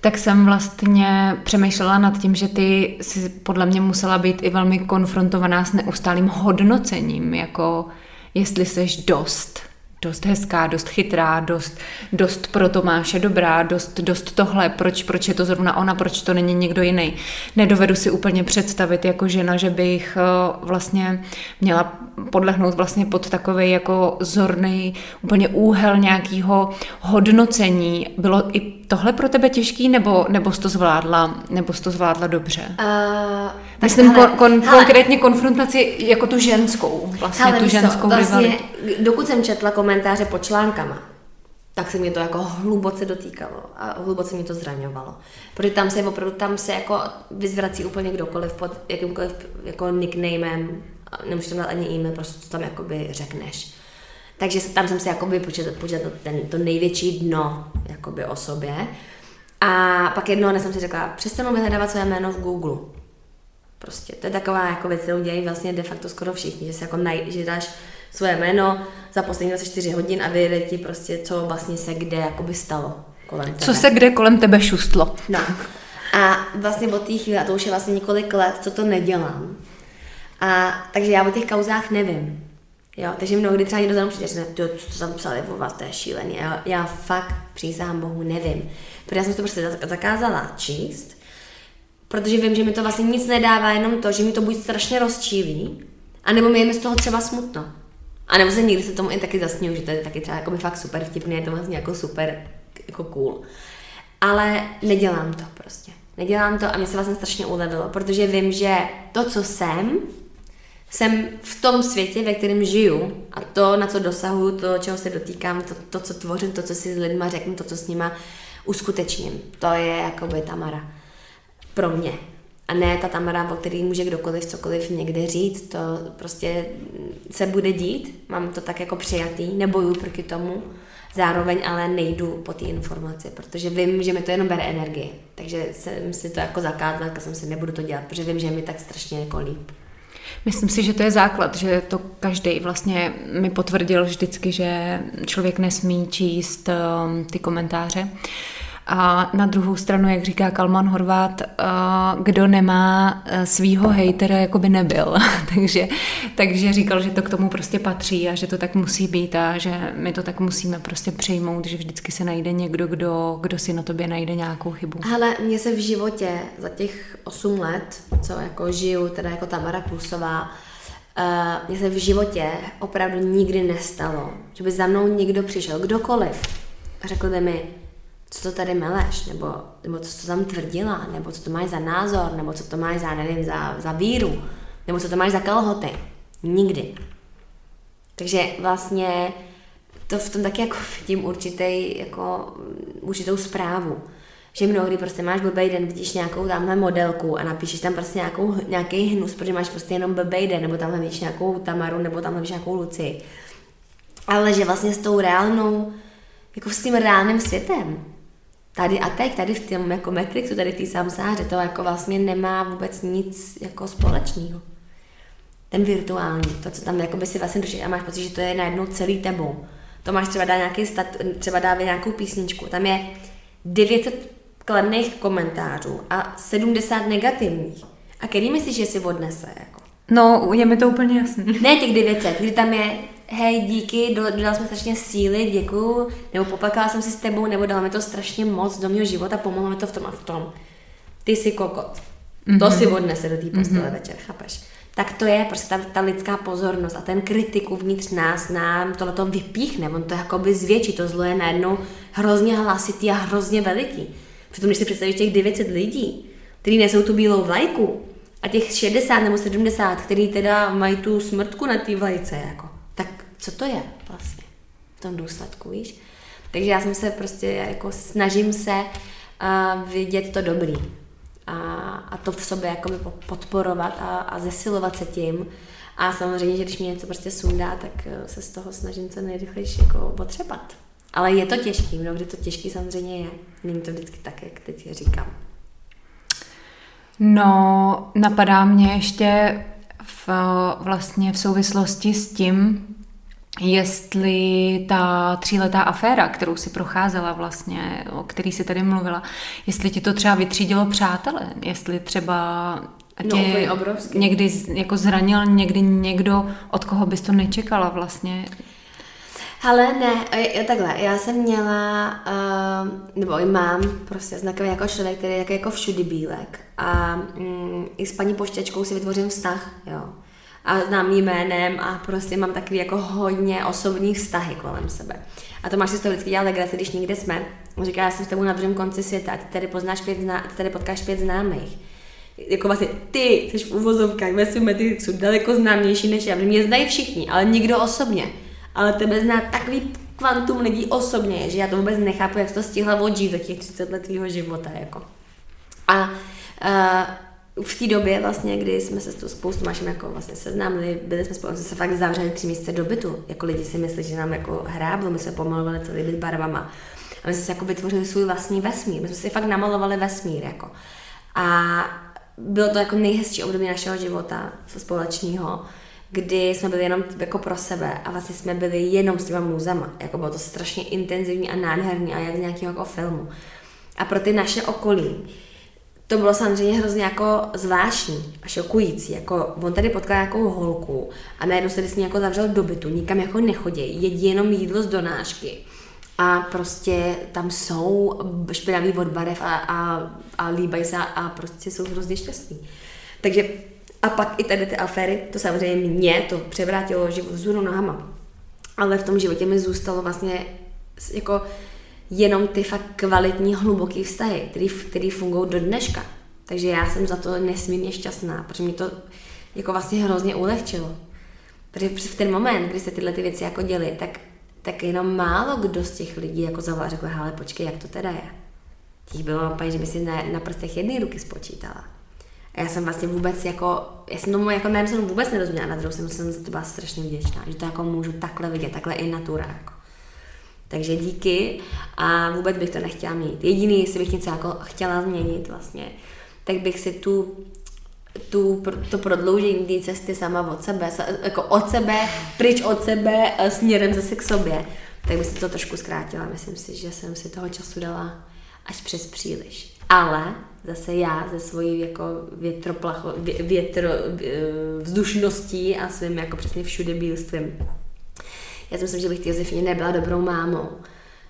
tak jsem vlastně přemýšlela nad tím, že ty si podle mě musela být i velmi konfrontovaná s neustálým hodnocením, jako jestli seš dost, dost hezká, dost chytrá, dost, dost pro Tomáše dobrá, dost, dost tohle, proč, proč je to zrovna ona, proč to není někdo jiný. Nedovedu si úplně představit jako žena, že bych eh, vlastně měla podlehnout vlastně pod takový jako zorný úplně úhel nějakého hodnocení. Bylo i tohle pro tebe těžký, nebo, nebo jsi to zvládla, nebo jsi to zvládla dobře? Uh, Myslím hele, kon, kon, hele, konkrétně konfrontaci jako tu ženskou, vlastně hele, tu ženskou to, vlastně, Dokud jsem četla komentáře pod článkama, tak se mě to jako hluboce dotýkalo a hluboce mě to zraňovalo. Protože tam se opravdu, tam se jako vyzvrací úplně kdokoliv pod jakýmkoliv jako nicknamem, nemůžeš tam dát ani e-mail, prostě to tam jakoby řekneš. Takže tam jsem se jakoby početla, početla ten, to největší dno jakoby o sobě. A pak jednoho dne jsem si řekla, přestanu vyhledávat své jméno v Google. Prostě to je taková jako věc, kterou dělají vlastně de facto skoro všichni, že si jako naj, že dáš svoje jméno za poslední 24 hodin a vyjede ti prostě, co vlastně se kde jakoby stalo kolem tebe. Co se kde kolem tebe šustlo. No. A vlastně od té chvíle, a to už je vlastně několik let, co to nedělám. A takže já o těch kauzách nevím. Jo, takže mnohdy třeba někdo za mnou přijde, že to, co tam psali o vás, to je šílený. Já, já fakt přísahám Bohu nevím. Protože já jsem to prostě zakázala číst, protože vím, že mi to vlastně nic nedává, jenom to, že mi to buď strašně rozčílí, anebo mi je mi z toho třeba smutno. A nebo se někdy se tomu i taky zasněju, že to je taky třeba jako fakt super vtipný, je to vlastně jako super, jako cool. Ale nedělám to prostě. Nedělám to a mě se vlastně strašně ulevilo, protože vím, že to, co jsem, jsem v tom světě, ve kterém žiju a to, na co dosahuju, to, čeho se dotýkám, to, to co tvořím, to, co si s lidma řeknu, to, co s nima uskutečním. To je jakoby Tamara pro mě. A ne ta Tamara, o který může kdokoliv cokoliv někde říct, to prostě se bude dít, mám to tak jako přijatý, neboju proti tomu, zároveň ale nejdu po té informaci, protože vím, že mi to jenom bere energii. Takže jsem si to jako zakázala, tak jsem si nebudu to dělat, protože vím, že mi tak strašně jako líp. Myslím si, že to je základ, že to každý vlastně mi potvrdil vždycky, že člověk nesmí číst um, ty komentáře. A na druhou stranu, jak říká Kalman Horvát, kdo nemá svýho hejtera, jako by nebyl. takže, takže říkal, že to k tomu prostě patří a že to tak musí být a že my to tak musíme prostě přijmout, že vždycky se najde někdo, kdo, kdo si na tobě najde nějakou chybu. Ale mně se v životě za těch 8 let, co jako žiju, teda jako Tamara Plusová, Uh, mně se v životě opravdu nikdy nestalo, že by za mnou někdo přišel, kdokoliv, a řekl by mi, co to tady meleš, nebo, nebo co to tam tvrdila, nebo co to máš za názor, nebo co to máš za, nevím, za, za víru, nebo co to máš za kalhoty. Nikdy. Takže vlastně to v tom taky jako vidím určitý, jako, určitou zprávu že mnohdy prostě máš blbej den, vidíš nějakou tamhle modelku a napíšeš tam prostě nějakou, nějaký hnus, protože máš prostě jenom blbej den, nebo tamhle vidíš nějakou Tamaru, nebo tamhle vidíš nějakou Luci. Ale že vlastně s tou reálnou, jako s tím reálným světem, tady a teď, tady v tom jako Matrixu, tady v té samsáře, to jako vlastně nemá vůbec nic jako společného. Ten virtuální, to, co tam jako by si vlastně došel a máš pocit, že to je najednou celý tebou. To máš třeba dát nějaký stat, třeba dát nějakou písničku, tam je 900 kladných komentářů a 70 negativních. A který myslíš, že si odnese? Jako? No, je mi to úplně jasný. Ne těch 900, kdy tam je hej, díky, dodala jsme strašně síly, děkuju, nebo poplakala jsem si s tebou, nebo dala mi to strašně moc do mého života, pomohlo mi to v tom a v tom. Ty jsi kokot. Mm-hmm. To si odnese do té postele mm-hmm. večer, chápeš? Tak to je prostě ta, ta lidská pozornost a ten kritik uvnitř nás nám tohle to vypíchne, on to jakoby zvětší, to zlo je najednou hrozně hlasitý a hrozně veliký. Přitom, když si představíš těch 900 lidí, kteří nesou tu bílou vlajku, a těch 60 nebo 70, který teda mají tu smrtku na té vlajce, jako, co to je vlastně v tom důsledku, víš? Takže já jsem se prostě, jako snažím se uh, vidět to dobrý a, a to v sobě jako podporovat a, a zesilovat se tím. A samozřejmě, že když mě něco prostě sundá, tak e, se z toho snažím co nejrychleji jako potřebat. Ale je to těžký, mnohdy to těžký samozřejmě je. Není to vždycky tak, jak teď říkám. No, napadá mě ještě v, vlastně v souvislosti s tím, jestli ta tříletá aféra, kterou si procházela vlastně, o který si tady mluvila, jestli ti to třeba vytřídilo přátele, jestli třeba tě no, někdy jako zranil někdy někdo, od koho bys to nečekala vlastně. Ale ne, jo, takhle, já jsem měla, uh, nebo i mám prostě znakový jako člověk, který je jako, jako všudy bílek. A um, i s paní poštěčkou si vytvořím vztah, jo. A znám jménem a prostě mám takový jako hodně osobní vztahy kolem sebe. A to máš si toho vždycky dělat legraci, když někde jsme. Říká, já jsem s tebou na druhém konci světa, ty tady poznáš pět, zná, ty tady potkáš pět známých. Jako vlastně ty jsi v uvozovkách ve svém metrixu daleko známější než já. Mě znají všichni, ale nikdo osobně ale tebe zná takový kvantum lidí osobně, že já to vůbec nechápu, jak jsi to stihla odžít za těch 30 let tvýho života. Jako. A uh, v té době vlastně, kdy jsme se s tou spoustu našimi jako vlastně seznámili, byli jsme spolu, jsme se fakt zavřeli tři měsíce do bytu. Jako lidi si myslí, že nám jako hráblo, my jsme pomalovali celý byt barvama. A my jsme si jako vytvořili svůj vlastní vesmír. My jsme si fakt namalovali vesmír. Jako. A bylo to jako nejhezčí období našeho života společného kdy jsme byli jenom jako pro sebe a vlastně jsme byli jenom s těma můzama. Jako bylo to strašně intenzivní a nádherný a jak z nějakého jako filmu. A pro ty naše okolí to bylo samozřejmě hrozně jako zvláštní a šokující. Jako on tady potkal nějakou holku a najednou se s ní jako zavřel do bytu, nikam jako nechodí, jedí jenom jídlo z donášky. A prostě tam jsou špinavý od barev a, a, a líbají se a prostě jsou hrozně šťastní. Takže a pak i tady ty aféry, to samozřejmě mě to převrátilo život vzhůru nohama. Ale v tom životě mi zůstalo vlastně jako jenom ty fakt kvalitní, hluboký vztahy, který, který fungují do dneška. Takže já jsem za to nesmírně šťastná, protože mi to jako vlastně hrozně ulehčilo. Protože v ten moment, kdy se tyhle ty věci jako děly, tak, tak jenom málo kdo z těch lidí jako zavolal a řekl, ale počkej, jak to teda je. Těch bylo že by si na, na prstech jedné ruky spočítala. A já jsem vlastně vůbec jako, já jsem tomu jako na jsem vůbec nerozuměla, na druhou jsem, jsem za to byla strašně vděčná, že to jako můžu takhle vidět, takhle i natura. Jako. Takže díky a vůbec bych to nechtěla mít. Jediný, jestli bych něco jako chtěla změnit vlastně, tak bych si tu tu, to prodloužení té cesty sama od sebe, jako od sebe, pryč od sebe, směrem zase k sobě, tak bych si to trošku zkrátila. Myslím si, že jsem si toho času dala až přes příliš. Ale zase já ze svojí jako větroplacho, vě, větro, vzdušností a svým jako přesně všude bílstvím. Já si myslím, že bych ty Josefině nebyla dobrou mámou,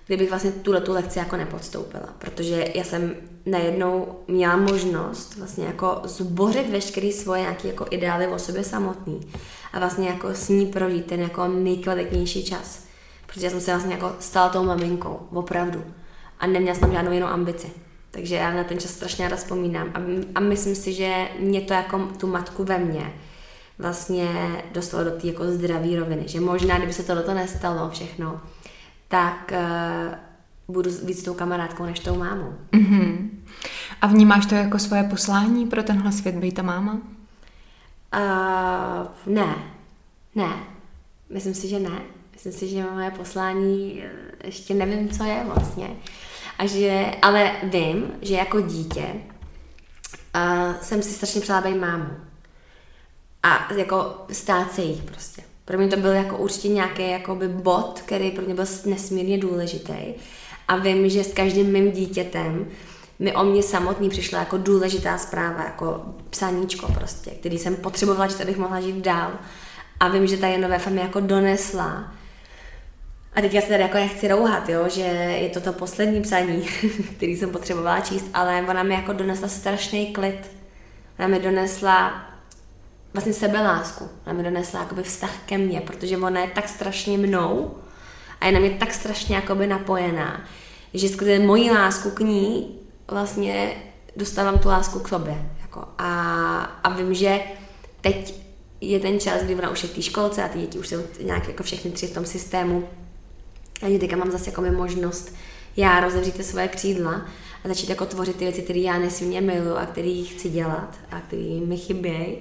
kdybych vlastně tuhle tu lekci jako nepodstoupila, protože já jsem najednou měla možnost vlastně jako zbořit veškerý svoje nějaké jako ideály o sobě samotný a vlastně jako s ní prožít ten jako nejkvalitnější čas. Protože já jsem se vlastně jako stala tou maminkou, opravdu. A neměla jsem žádnou jinou ambici. Takže já na ten čas strašně ráda vzpomínám. A, a myslím si, že mě to jako tu matku ve mně vlastně dostalo do té jako zdraví roviny. Že možná, kdyby se tohle nestalo všechno, tak uh, budu víc tou kamarádkou než tou mámou. Mm-hmm. A vnímáš to jako svoje poslání pro tenhle svět, být ta máma? Uh, ne, ne. Myslím si, že ne. Myslím si, že moje poslání eh, ještě nevím, co je vlastně. A že, ale vím, že jako dítě uh, jsem si strašně přála být mámu. A jako stát se jí prostě. Pro mě to byl jako určitě nějaký jakoby bod, který pro mě byl nesmírně důležitý. A vím, že s každým mým dítětem mi o mě samotný přišla jako důležitá zpráva, jako psaníčko prostě, který jsem potřebovala že abych mohla žít dál. A vím, že ta Jenové mi jako donesla. A teď já se tady jako nechci rouhat, jo, že je to to poslední psaní, který jsem potřebovala číst, ale ona mi jako donesla strašný klid. Ona mi donesla vlastně sebelásku. Ona mi donesla jakoby vztah ke mně, protože ona je tak strašně mnou a je na mě tak strašně jakoby napojená, že skrze moji lásku k ní vlastně dostávám tu lásku k sobě. Jako. A, a vím, že teď je ten čas, kdy ona už je v té školce a ty děti už jsou nějak jako všechny tři v tom systému. A že teďka mám zase jako možnost já rozevřít ty svoje křídla a začít jako tvořit ty věci, které já nesmírně miluji a které chci dělat a které mi chybějí.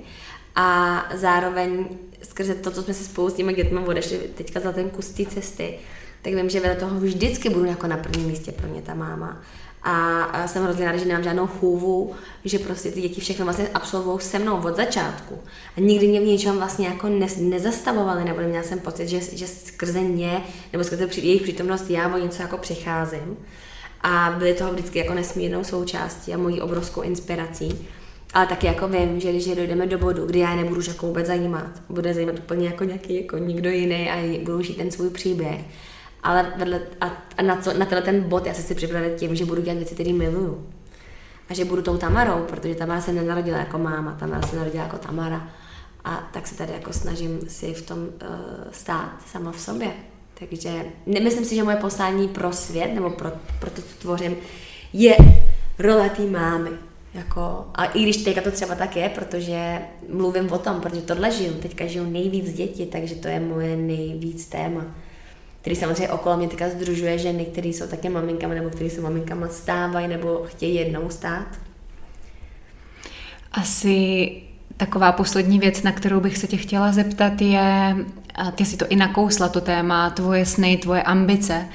A zároveň skrze to, co jsme se spolu s těmi dětmi odešli teďka za ten kus té cesty, tak vím, že vedle toho vždycky budu jako na prvním místě pro ně ta máma. A jsem hrozně ráda, že nemám žádnou chůvu, že prostě ty děti všechno vlastně absolvují se mnou od začátku. A nikdy mě v něčem vlastně jako ne, nezastavovali, nebo neměla jsem pocit, že, že skrze ně, nebo skrze jejich přítomnost já o něco jako přicházím. A byly toho vždycky jako nesmírnou součástí a mojí obrovskou inspirací. Ale taky jako vím, že když dojdeme do bodu, kdy já nebudu jako vůbec zajímat, bude zajímat úplně jako nějaký jako nikdo jiný a budu žít ten svůj příběh. Ale vedle, a, a na, to, na tenhle ten bod já se si připravit tím, že budu dělat věci, které miluju. A že budu tou Tamarou, protože Tamara se nenarodila jako máma, Tamara se narodila jako Tamara. A tak se tady jako snažím si v tom uh, stát sama v sobě. Takže nemyslím si, že moje poslání pro svět, nebo pro, pro to, co tvořím, je role té mámy. Jako, a i když teďka to třeba tak je, protože mluvím o tom, protože tohle žiju, teďka žiju nejvíc děti, takže to je moje nejvíc téma. Který samozřejmě okolo mě teďka združuje ženy, které jsou také maminkama, nebo které jsou maminkama stávají, nebo chtějí jednou stát. Asi taková poslední věc, na kterou bych se tě chtěla zeptat, je, ty si to i nakousla, to téma, tvoje sny, tvoje ambice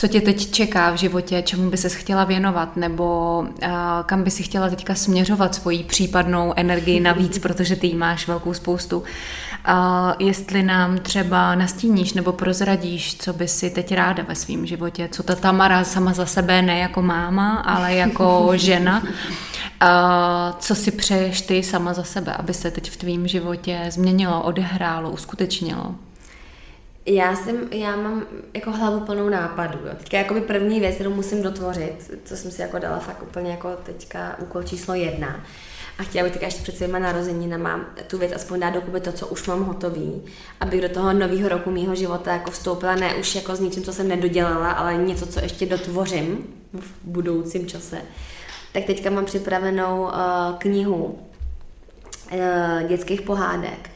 co tě teď čeká v životě, čemu by ses chtěla věnovat, nebo uh, kam by si chtěla teďka směřovat svoji případnou energii navíc, protože ty jí máš velkou spoustu. Uh, jestli nám třeba nastíníš nebo prozradíš, co by si teď ráda ve svém životě, co ta Tamara sama za sebe, ne jako máma, ale jako žena, uh, co si přeješ ty sama za sebe, aby se teď v tvém životě změnilo, odehrálo, uskutečnilo? Já, jsem, já mám jako hlavu plnou nápadů. Jo. Teďka jakoby první věc, kterou musím dotvořit, co jsem si jako dala fakt úplně jako teďka úkol číslo jedna. A chtěla bych teďka ještě před svýma narozeninama tu věc aspoň dát do to, co už mám hotový, abych do toho nového roku mýho života jako vstoupila ne už jako s něčím, co jsem nedodělala, ale něco, co ještě dotvořím v budoucím čase. Tak teďka mám připravenou uh, knihu uh, dětských pohádek,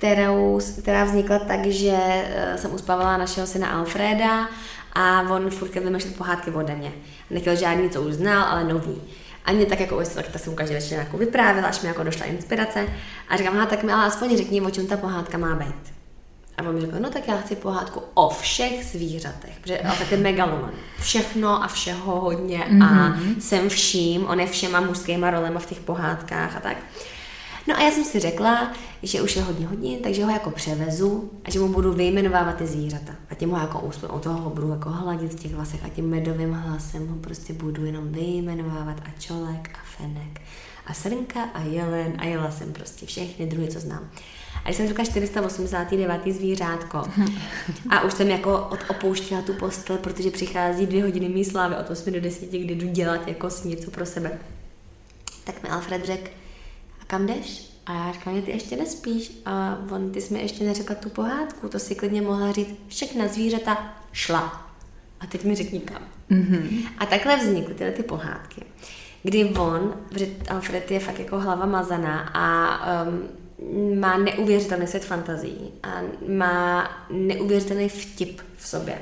kterou, která vznikla tak, že eh, jsem uspávala našeho syna Alfreda a on furt vymýšlet pohádky ode mě. Nechtěl žádný, co už znal, ale nový. A mě tak jako už tak jsem každý večer jako vyprávěla, až mi jako došla inspirace. A říkám, tak mi ale aspoň řekni, o čem ta pohádka má být. A on mi řekl, no tak já chci pohádku o všech zvířatech, protože on taky megaloman. Všechno a všeho hodně mm-hmm. a jsem vším, on je všema mužskýma rolema v těch pohádkách a tak. No a já jsem si řekla, že už je hodně hodin, takže ho jako převezu a že mu budu vyjmenovávat ty zvířata. A tím ho jako úspěch, od toho ho budu jako hladit v těch vlasech a tím medovým hlasem ho prostě budu jenom vyjmenovávat a čolek a fenek a srnka a jelen a jela jsem prostě všechny druhy, co znám. A když jsem řekla 489. zvířátko a už jsem jako opouštěla tu postel, protože přichází dvě hodiny mý slávy od 8 do 10, kdy jdu dělat jako s něco pro sebe, tak mi Alfred řekl, kam jdeš? A já říkám, ty ještě nespíš. A on, ty jsi mi ještě neřekla tu pohádku, to si klidně mohla říct, všechna zvířata šla. A teď mi řekni kam. Mm-hmm. A takhle vznikly tyhle ty pohádky, kdy on, Alfred je fakt jako hlava mazaná a um, má neuvěřitelný svět fantazí a má neuvěřitelný vtip v sobě.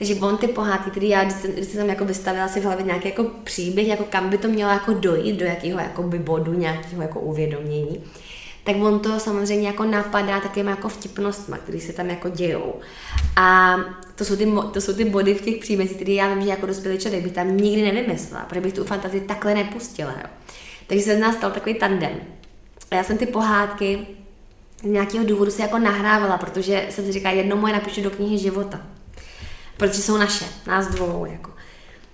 Takže on ty pohádky, který já, když jsem, když jsem jako vystavila si v hlavě nějaký jako příběh, jako kam by to mělo jako dojít, do jakého jako by bodu, nějakého jako uvědomění, tak on to samozřejmě jako napadá takým jako vtipnostma, které se tam jako dějou. A to jsou, ty, to jsou ty body v těch příbězích, které já vím, že jako dospělý člověk bych tam nikdy nevymyslela, protože bych tu fantazii takhle nepustila. Jo. Takže se z nás stal takový tandem. A já jsem ty pohádky z nějakého důvodu si jako nahrávala, protože jsem si říkala, jednou moje napíšu do knihy života. Protože jsou naše, nás dvou, jako.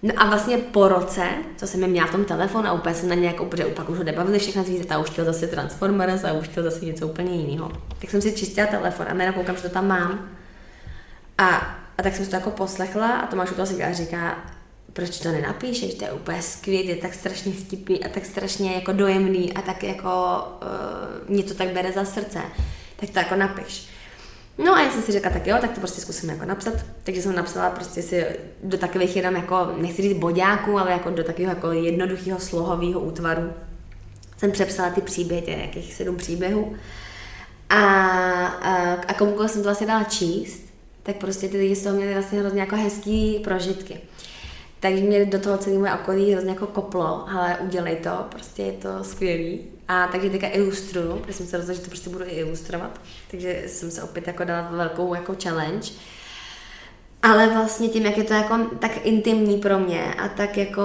No a vlastně po roce, co jsem měla v tom telefonu a úplně jsem na ně jako úplně pak už ho nebavili všechna zvířata už chtěl zase Transformers a už chtěl zase něco úplně jiného. Tak jsem si čistila telefon a najednou koukám, že to tam mám. A, a tak jsem si to jako poslechla a Tomáš u toho si říká, proč to nenapíšeš, to je úplně skvělý, je tak strašně vtipný a tak strašně jako dojemný a tak jako uh, mě to tak bere za srdce, tak to jako napiš. No a já jsem si řekla, tak jo, tak to prostě zkusím jako napsat. Takže jsem napsala prostě si do takových jenom jako, nechci říct boďáků, ale jako do takového jako jednoduchého slohového útvaru. Jsem přepsala ty příběhy, jakých sedm příběhů. A, a, a komu jsem to vlastně dala číst, tak prostě ty lidi z toho měli vlastně hrozně jako hezký prožitky. Takže mě do toho celé moje okolí hrozně jako koplo, ale udělej to, prostě je to skvělý. A takže teďka ilustruju, protože jsem se rozhodla, že to prostě budu i ilustrovat. Takže jsem se opět jako dala velkou jako challenge. Ale vlastně tím, jak je to jako tak intimní pro mě a tak jako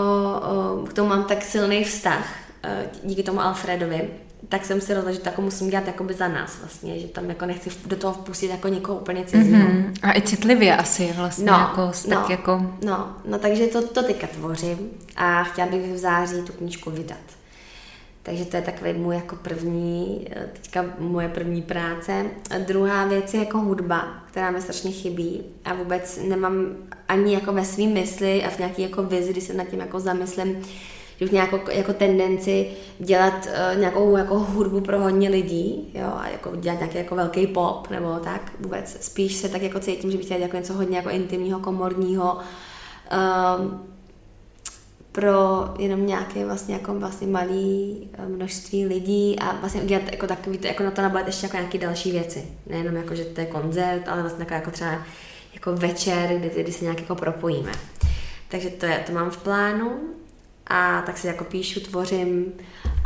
k tomu mám tak silný vztah e, díky tomu Alfredovi, tak jsem si rozhodla, že to jako musím dělat jakoby za nás vlastně, že tam jako nechci do toho vpustit jako někoho úplně cizího. Mm-hmm. A i citlivě asi vlastně, no, jako, tak no, jako... No, no, takže to, to teďka tvořím a chtěla bych v září tu knížku vydat. Takže to je takový můj jako první, teďka moje první práce. A druhá věc je jako hudba, která mi strašně chybí a vůbec nemám ani jako ve svým mysli a v nějaký jako vizi, když se nad tím jako zamyslím, že už nějakou jako tendenci dělat uh, nějakou jako hudbu pro hodně lidí, jo, a jako dělat nějaký jako velký pop nebo tak vůbec. Spíš se tak jako cítím, že bych chtěla jako něco hodně jako intimního, komorního, um, pro jenom nějaké vlastně jako vlastně malý eh, množství lidí a vlastně udělat jako takový, to, jako na to nabalit ještě jako nějaké další věci. Nejenom jako, že to je koncert, ale vlastně jako, jako třeba jako večer, kdy, kdy se nějak jako propojíme. Takže to, je, to mám v plánu a tak si jako píšu, tvořím,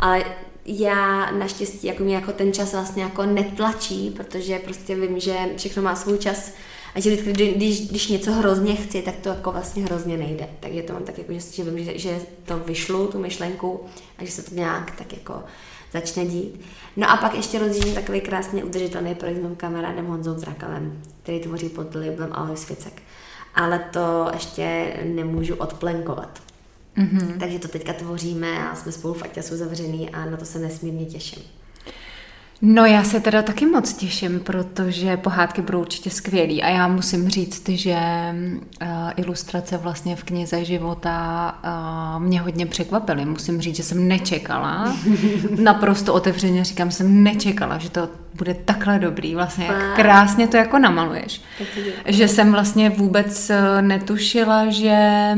ale já naštěstí jako mě jako ten čas vlastně jako netlačí, protože prostě vím, že všechno má svůj čas a že vždycky, když, když něco hrozně chci, tak to jako vlastně hrozně nejde. Takže to mám tak jako, že, že vím, že, že to vyšlu, tu myšlenku a že se to nějak tak jako začne dít. No a pak ještě rozjíždím takový krásně udržitelný projekt s mým kamarádem Honzou Zrakalem, který tvoří pod labelem Alois Ficek. Ale to ještě nemůžu odplenkovat. Mm-hmm. Takže to teďka tvoříme a jsme spolu v Aťasu zavřený a na to se nesmírně těším. No já se teda taky moc těším, protože pohádky budou určitě skvělý a já musím říct, že uh, ilustrace vlastně v knize života uh, mě hodně překvapily. Musím říct, že jsem nečekala, naprosto otevřeně říkám, jsem nečekala, že to bude takhle dobrý, vlastně jak krásně to jako namaluješ. Že jsem vlastně vůbec eh, netušila, že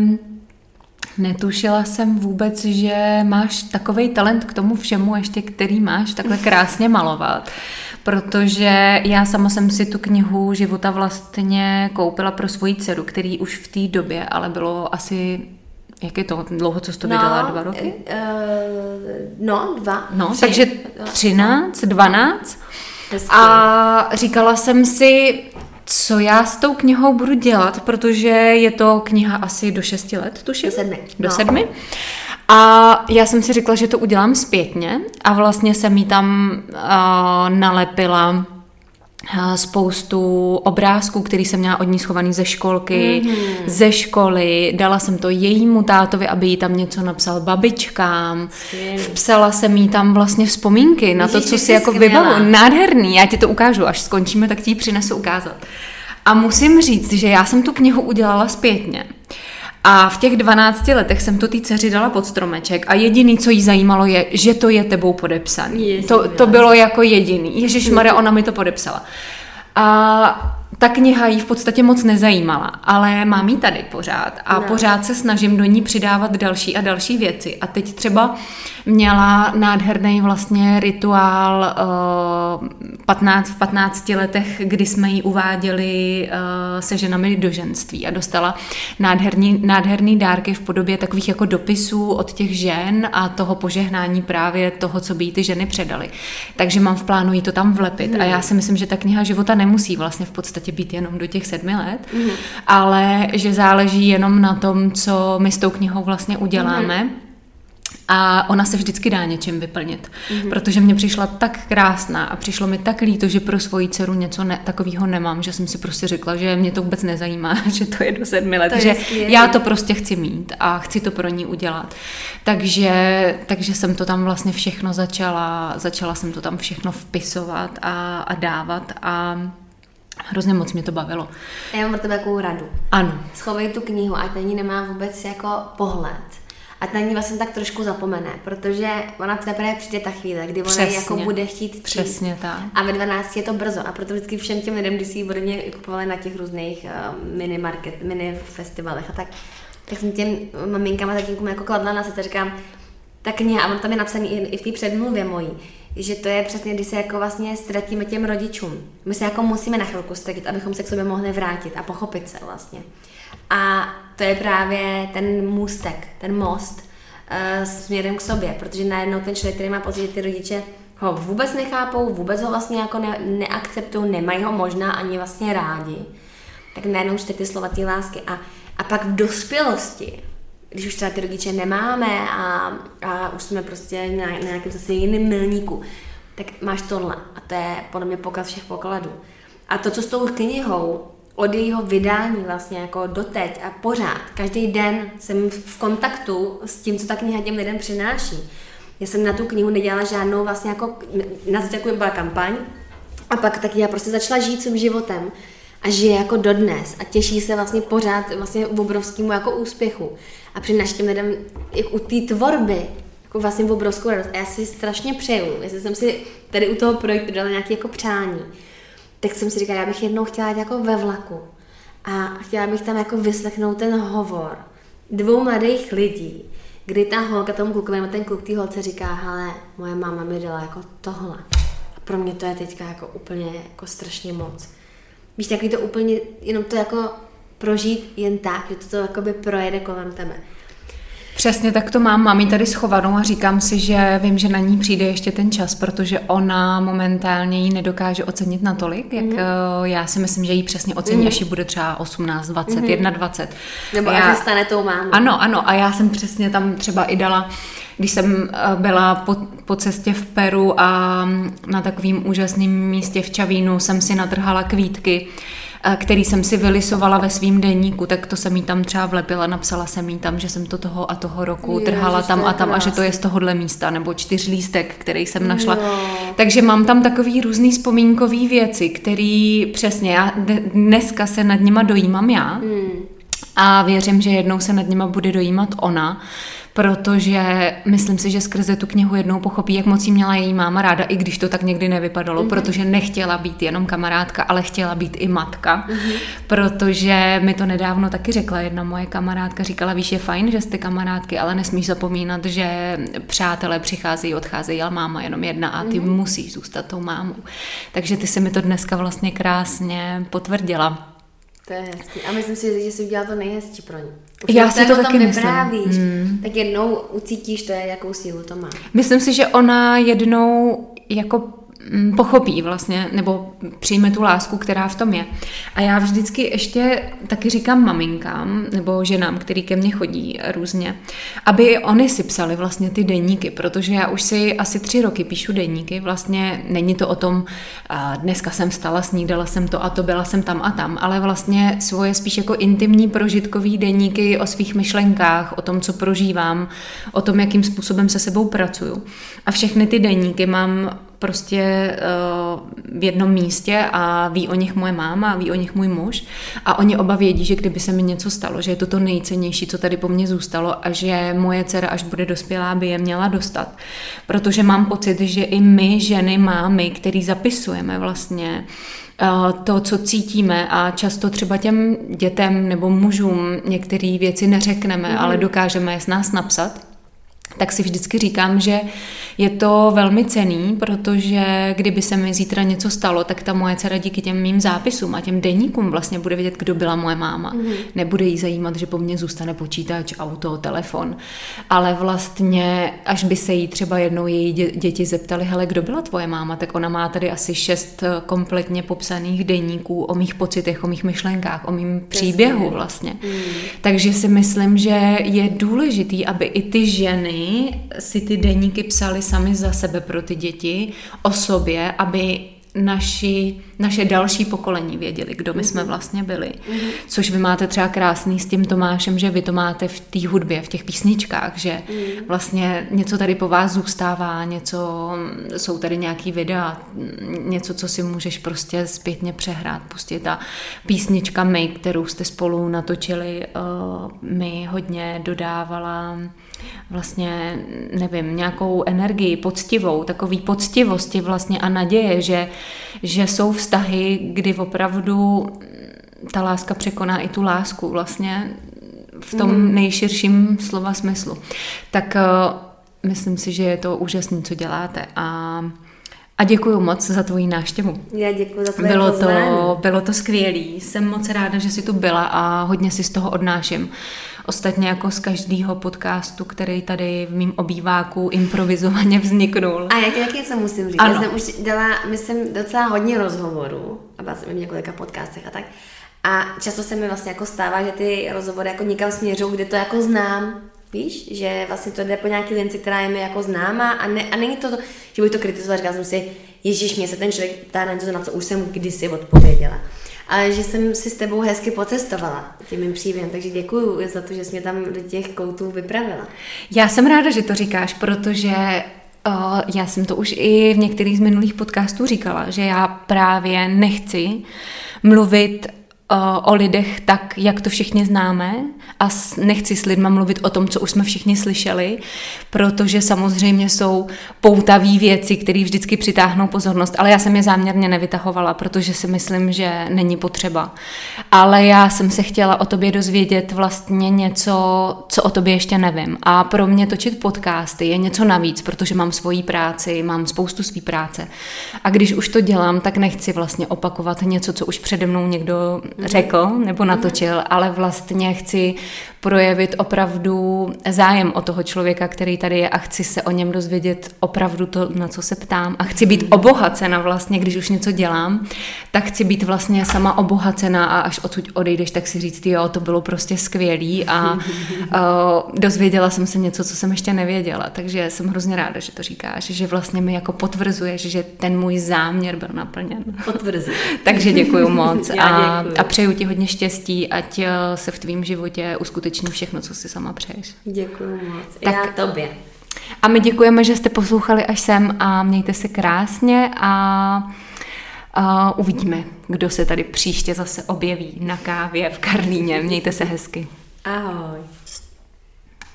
Netušila jsem vůbec, že máš takový talent k tomu všemu, ještě který máš takhle krásně malovat. Protože já sama jsem si tu knihu života vlastně koupila pro svoji dceru, který už v té době, ale bylo asi jak je to dlouho, co jsi to no, vydala? Dva roky? Uh, no, dva. No, tři. takže třináct, dvanáct. A říkala jsem si, co já s tou knihou budu dělat, protože je to kniha asi do 6 let, tuším? Do sedmi. Do no. sedmi. A já jsem si řekla, že to udělám zpětně a vlastně jsem jí tam uh, nalepila spoustu obrázků, který jsem měla od ní schovaný ze školky, mm-hmm. ze školy. Dala jsem to jejímu tátovi, aby jí tam něco napsal babičkám. Skvělý. Psala jsem jí tam vlastně vzpomínky na to, co si jako vybavu. Nádherný, já ti to ukážu, až skončíme, tak ti ji přinesu ukázat. A musím říct, že já jsem tu knihu udělala zpětně. A v těch 12 letech jsem to té dceři dala pod stromeček a jediný, co jí zajímalo, je, že to je tebou podepsaný. to, to bylo jako jediný. Ježíš Maria, ona mi to podepsala. A ta kniha jí v podstatě moc nezajímala, ale mám ji tady pořád a no. pořád se snažím do ní přidávat další a další věci. A teď třeba měla nádherný vlastně rituál uh, 15, v 15 letech, kdy jsme ji uváděli uh, se ženami do ženství a dostala nádherný, nádherný dárky v podobě takových jako dopisů od těch žen a toho požehnání právě toho, co by jí ty ženy předali. Takže mám v plánu jí to tam vlepit hmm. a já si myslím, že ta kniha života nemusí vlastně v podstatě být jenom do těch sedmi let, hmm. ale že záleží jenom na tom, co my s tou knihou vlastně uděláme. Hmm a ona se vždycky dá něčím vyplnit, mm-hmm. protože mě přišla tak krásná a přišlo mi tak líto, že pro svoji dceru něco ne, takového nemám, že jsem si prostě řekla, že mě to vůbec nezajímá, že to je do sedmi let, že skvělý. já to prostě chci mít a chci to pro ní udělat. Takže, takže jsem to tam vlastně všechno začala, začala jsem to tam všechno vpisovat a, a dávat a Hrozně moc mě to bavilo. Já mám pro tebe takovou radu. Ano. Schovej tu knihu, ať na ní nemá vůbec jako pohled a na ní vlastně tak trošku zapomene, protože ona teprve přijde ta chvíle, kdy ona Přesně. jako bude chtít číst. Přesně tak. A ve 12 je to brzo a proto vždycky všem těm lidem, když si ji ode mě kupovali na těch různých uh, mini market, mini festivalech a tak, tak jsem těm maminkám a tatínkům jako kladla na srdce, říkám, ta kniha, a on tam je napsaný i, v té předmluvě mojí, že to je přesně, když se jako vlastně ztratíme těm rodičům. My se jako musíme na chvilku ztratit, abychom se k sobě mohli vrátit a pochopit se vlastně. A to je právě ten můstek, ten most uh, směrem k sobě, protože najednou ten člověk, který má pocit, že ty rodiče ho vůbec nechápou, vůbec ho vlastně jako ne, neakceptují, nemají ho možná ani vlastně rádi, tak najednou čte ty slova té lásky. A, a pak v dospělosti, když už třeba ty rodiče nemáme a, a už jsme prostě na, na nějakém zase jiném milníku, tak máš tohle. A to je podle mě pokaz všech pokladů. A to, co s tou knihou od jejího vydání vlastně jako doteď a pořád, každý den jsem v kontaktu s tím, co ta kniha těm lidem přináší. Já jsem na tu knihu nedělala žádnou vlastně jako, na začátku byla kampaň a pak taky já prostě začala žít svým životem a žije jako dodnes a těší se vlastně pořád vlastně obrovskému jako úspěchu a přináší těm lidem jak u té tvorby jako vlastně obrovskou radost. A já si strašně přeju, jestli jsem si tady u toho projektu dala nějaké jako přání, tak jsem si říkala, já bych jednou chtěla jít jako ve vlaku a chtěla bych tam jako vyslechnout ten hovor dvou mladých lidí, kdy ta holka tomu klukovi, ten kluk té holce říká, hele, moje máma mi dala jako tohle. A pro mě to je teďka jako úplně jako strašně moc. Víš, takový to úplně, jenom to jako prožít jen tak, že to, to jako by projede kolem tebe. Přesně tak to mám. Mám ji tady schovanou a říkám si, že vím, že na ní přijde ještě ten čas, protože ona momentálně ji nedokáže ocenit natolik, jak mm-hmm. já si myslím, že ji přesně ocení, mm-hmm. až ji bude třeba 18, 20, mm-hmm. 21. Nebo já, až stane tou mámou. Ano, ano. A já jsem přesně tam třeba i dala když jsem eh, byla po, po cestě v Peru a na takovým úžasném místě v Čavínu jsem si natrhala kvítky, Eh, který jsem si vylisovala ve svým denníku, tak to jsem jí tam třeba vlepila, napsala jsem jí tam, že jsem to toho a toho roku je, trhala tam a tam a že to je z tohohle místa, nebo čtyřlístek, který jsem našla. No. Takže mám tam takový různý vzpomínkový věci, který přesně, já dneska se nad nima dojímám já hmm. a věřím, že jednou se nad nima bude dojímat ona protože myslím si, že skrze tu knihu jednou pochopí, jak moc jí měla její máma ráda, i když to tak někdy nevypadalo, mm-hmm. protože nechtěla být jenom kamarádka, ale chtěla být i matka, mm-hmm. protože mi to nedávno taky řekla jedna moje kamarádka, říkala, víš, je fajn, že jste kamarádky, ale nesmíš zapomínat, že přátelé přicházejí, odcházejí, ale máma jenom jedna a ty mm-hmm. musíš zůstat tou mámou. Takže ty si mi to dneska vlastně krásně potvrdila. To je hezký. A myslím si, že jsi udělala to nejhezčí pro ní. Už Já si to taky vyprávíš, hmm. tak jednou ucítíš to, jakou sílu to má. Myslím si, že ona jednou jako mm, pochopí vlastně, nebo přijme tu lásku, která v tom je. A já vždycky ještě taky říkám maminkám, nebo ženám, který ke mně chodí různě, aby oni si psali vlastně ty deníky, protože já už si asi tři roky píšu deníky, vlastně není to o tom, dneska jsem stala, snídala jsem to a to, byla jsem tam a tam, ale vlastně svoje spíš jako intimní prožitkový deníky o svých myšlenkách, o tom, co prožívám, o tom, jakým způsobem se sebou pracuju. A všechny ty deníky mám prostě uh, v jednom místě a ví o nich moje máma, a ví o nich můj muž a oni oba vědí, že kdyby se mi něco stalo, že je to to nejcennější, co tady po mně zůstalo a že moje dcera, až bude dospělá, by je měla dostat. Protože mám pocit, že i my, ženy, mámy, který zapisujeme vlastně eh, to, co cítíme a často třeba těm dětem nebo mužům některé věci neřekneme, mm. ale dokážeme je s nás napsat, tak si vždycky říkám, že je to velmi cený, protože kdyby se mi zítra něco stalo, tak ta moje dcera díky těm mým zápisům a těm denníkům vlastně bude vědět, kdo byla moje máma. Mm-hmm. Nebude jí zajímat, že po mně zůstane počítač, auto, telefon. Ale vlastně, až by se jí třeba jednou její děti zeptali, hele, kdo byla tvoje máma, tak ona má tady asi šest kompletně popsaných denníků o mých pocitech, o mých myšlenkách, o mým příběhu vlastně. Mm. Takže si myslím, že je důležitý, aby i ty ženy si ty deníky psali sami za sebe pro ty děti, o sobě, aby naši, naše další pokolení věděli, kdo my jsme mhm. vlastně byli. Mm-hmm. Což vy máte třeba krásný s tím Tomášem, že vy to máte v té hudbě, v těch písničkách, že mm. vlastně něco tady po vás zůstává, něco, jsou tady nějaký videa, něco, co si můžeš prostě zpětně přehrát, pustit. A písnička My, kterou jste spolu natočili, uh, mi hodně dodávala vlastně, nevím, nějakou energii poctivou, takový poctivosti vlastně a naděje, že, že jsou vztahy, kdy opravdu ta láska překoná i tu lásku vlastně v tom mm. nejširším slova smyslu. Tak uh, myslím si, že je to úžasné, co děláte a a děkuji moc za tvoji návštěvu. Já děkuji za tvoje bylo to, bylo to skvělý. Jsem moc ráda, že jsi tu byla a hodně si z toho odnáším. Ostatně jako z každého podcastu, který tady v mým obýváku improvizovaně vzniknul. A jak taky něco musím říct. Ano. Já jsem už dělala, myslím, docela hodně rozhovorů a byla jsem v několika podcastech a tak. A často se mi vlastně jako stává, že ty rozhovory jako někam směřují, kde to jako znám. Víš, že vlastně to jde po nějaký linci, která je mi jako známá a, ne, a není to, že bych to kritizovala, říkala jsem si, Ježíš, mě se ten člověk ptá na něco, na co už jsem kdysi odpověděla ale že jsem si s tebou hezky pocestovala tím mým příběhem, takže děkuji za to, že jsi mě tam do těch koutů vypravila. Já jsem ráda, že to říkáš, protože uh, já jsem to už i v některých z minulých podcastů říkala, že já právě nechci mluvit o lidech tak, jak to všichni známe a nechci s lidma mluvit o tom, co už jsme všichni slyšeli, protože samozřejmě jsou poutavé věci, které vždycky přitáhnou pozornost, ale já jsem je záměrně nevytahovala, protože si myslím, že není potřeba. Ale já jsem se chtěla o tobě dozvědět vlastně něco, co o tobě ještě nevím. A pro mě točit podcasty je něco navíc, protože mám svoji práci, mám spoustu své práce. A když už to dělám, tak nechci vlastně opakovat něco, co už přede mnou někdo řekl nebo natočil, ale vlastně chci projevit opravdu zájem o toho člověka, který tady je a chci se o něm dozvědět opravdu to, na co se ptám. A chci být obohacena vlastně, když už něco dělám, tak chci být vlastně sama obohacena a až odsud odejdeš, tak si říct, jo, to bylo prostě skvělý a uh, dozvěděla jsem se něco, co jsem ještě nevěděla, takže jsem hrozně ráda, že to říkáš, že vlastně mi jako potvrzuješ, že ten můj záměr byl naplněn. Potvrzuji. takže děkuji moc a, a přeju ti hodně štěstí, ať eh, se v tvém životě uskuteční všechno, co si sama přeješ. Děkuji moc. Tak, Já tobě. A my děkujeme, že jste poslouchali až sem a mějte se krásně a a uvidíme, kdo se tady příště zase objeví na kávě v Karlíně. Mějte se hezky. Ahoj.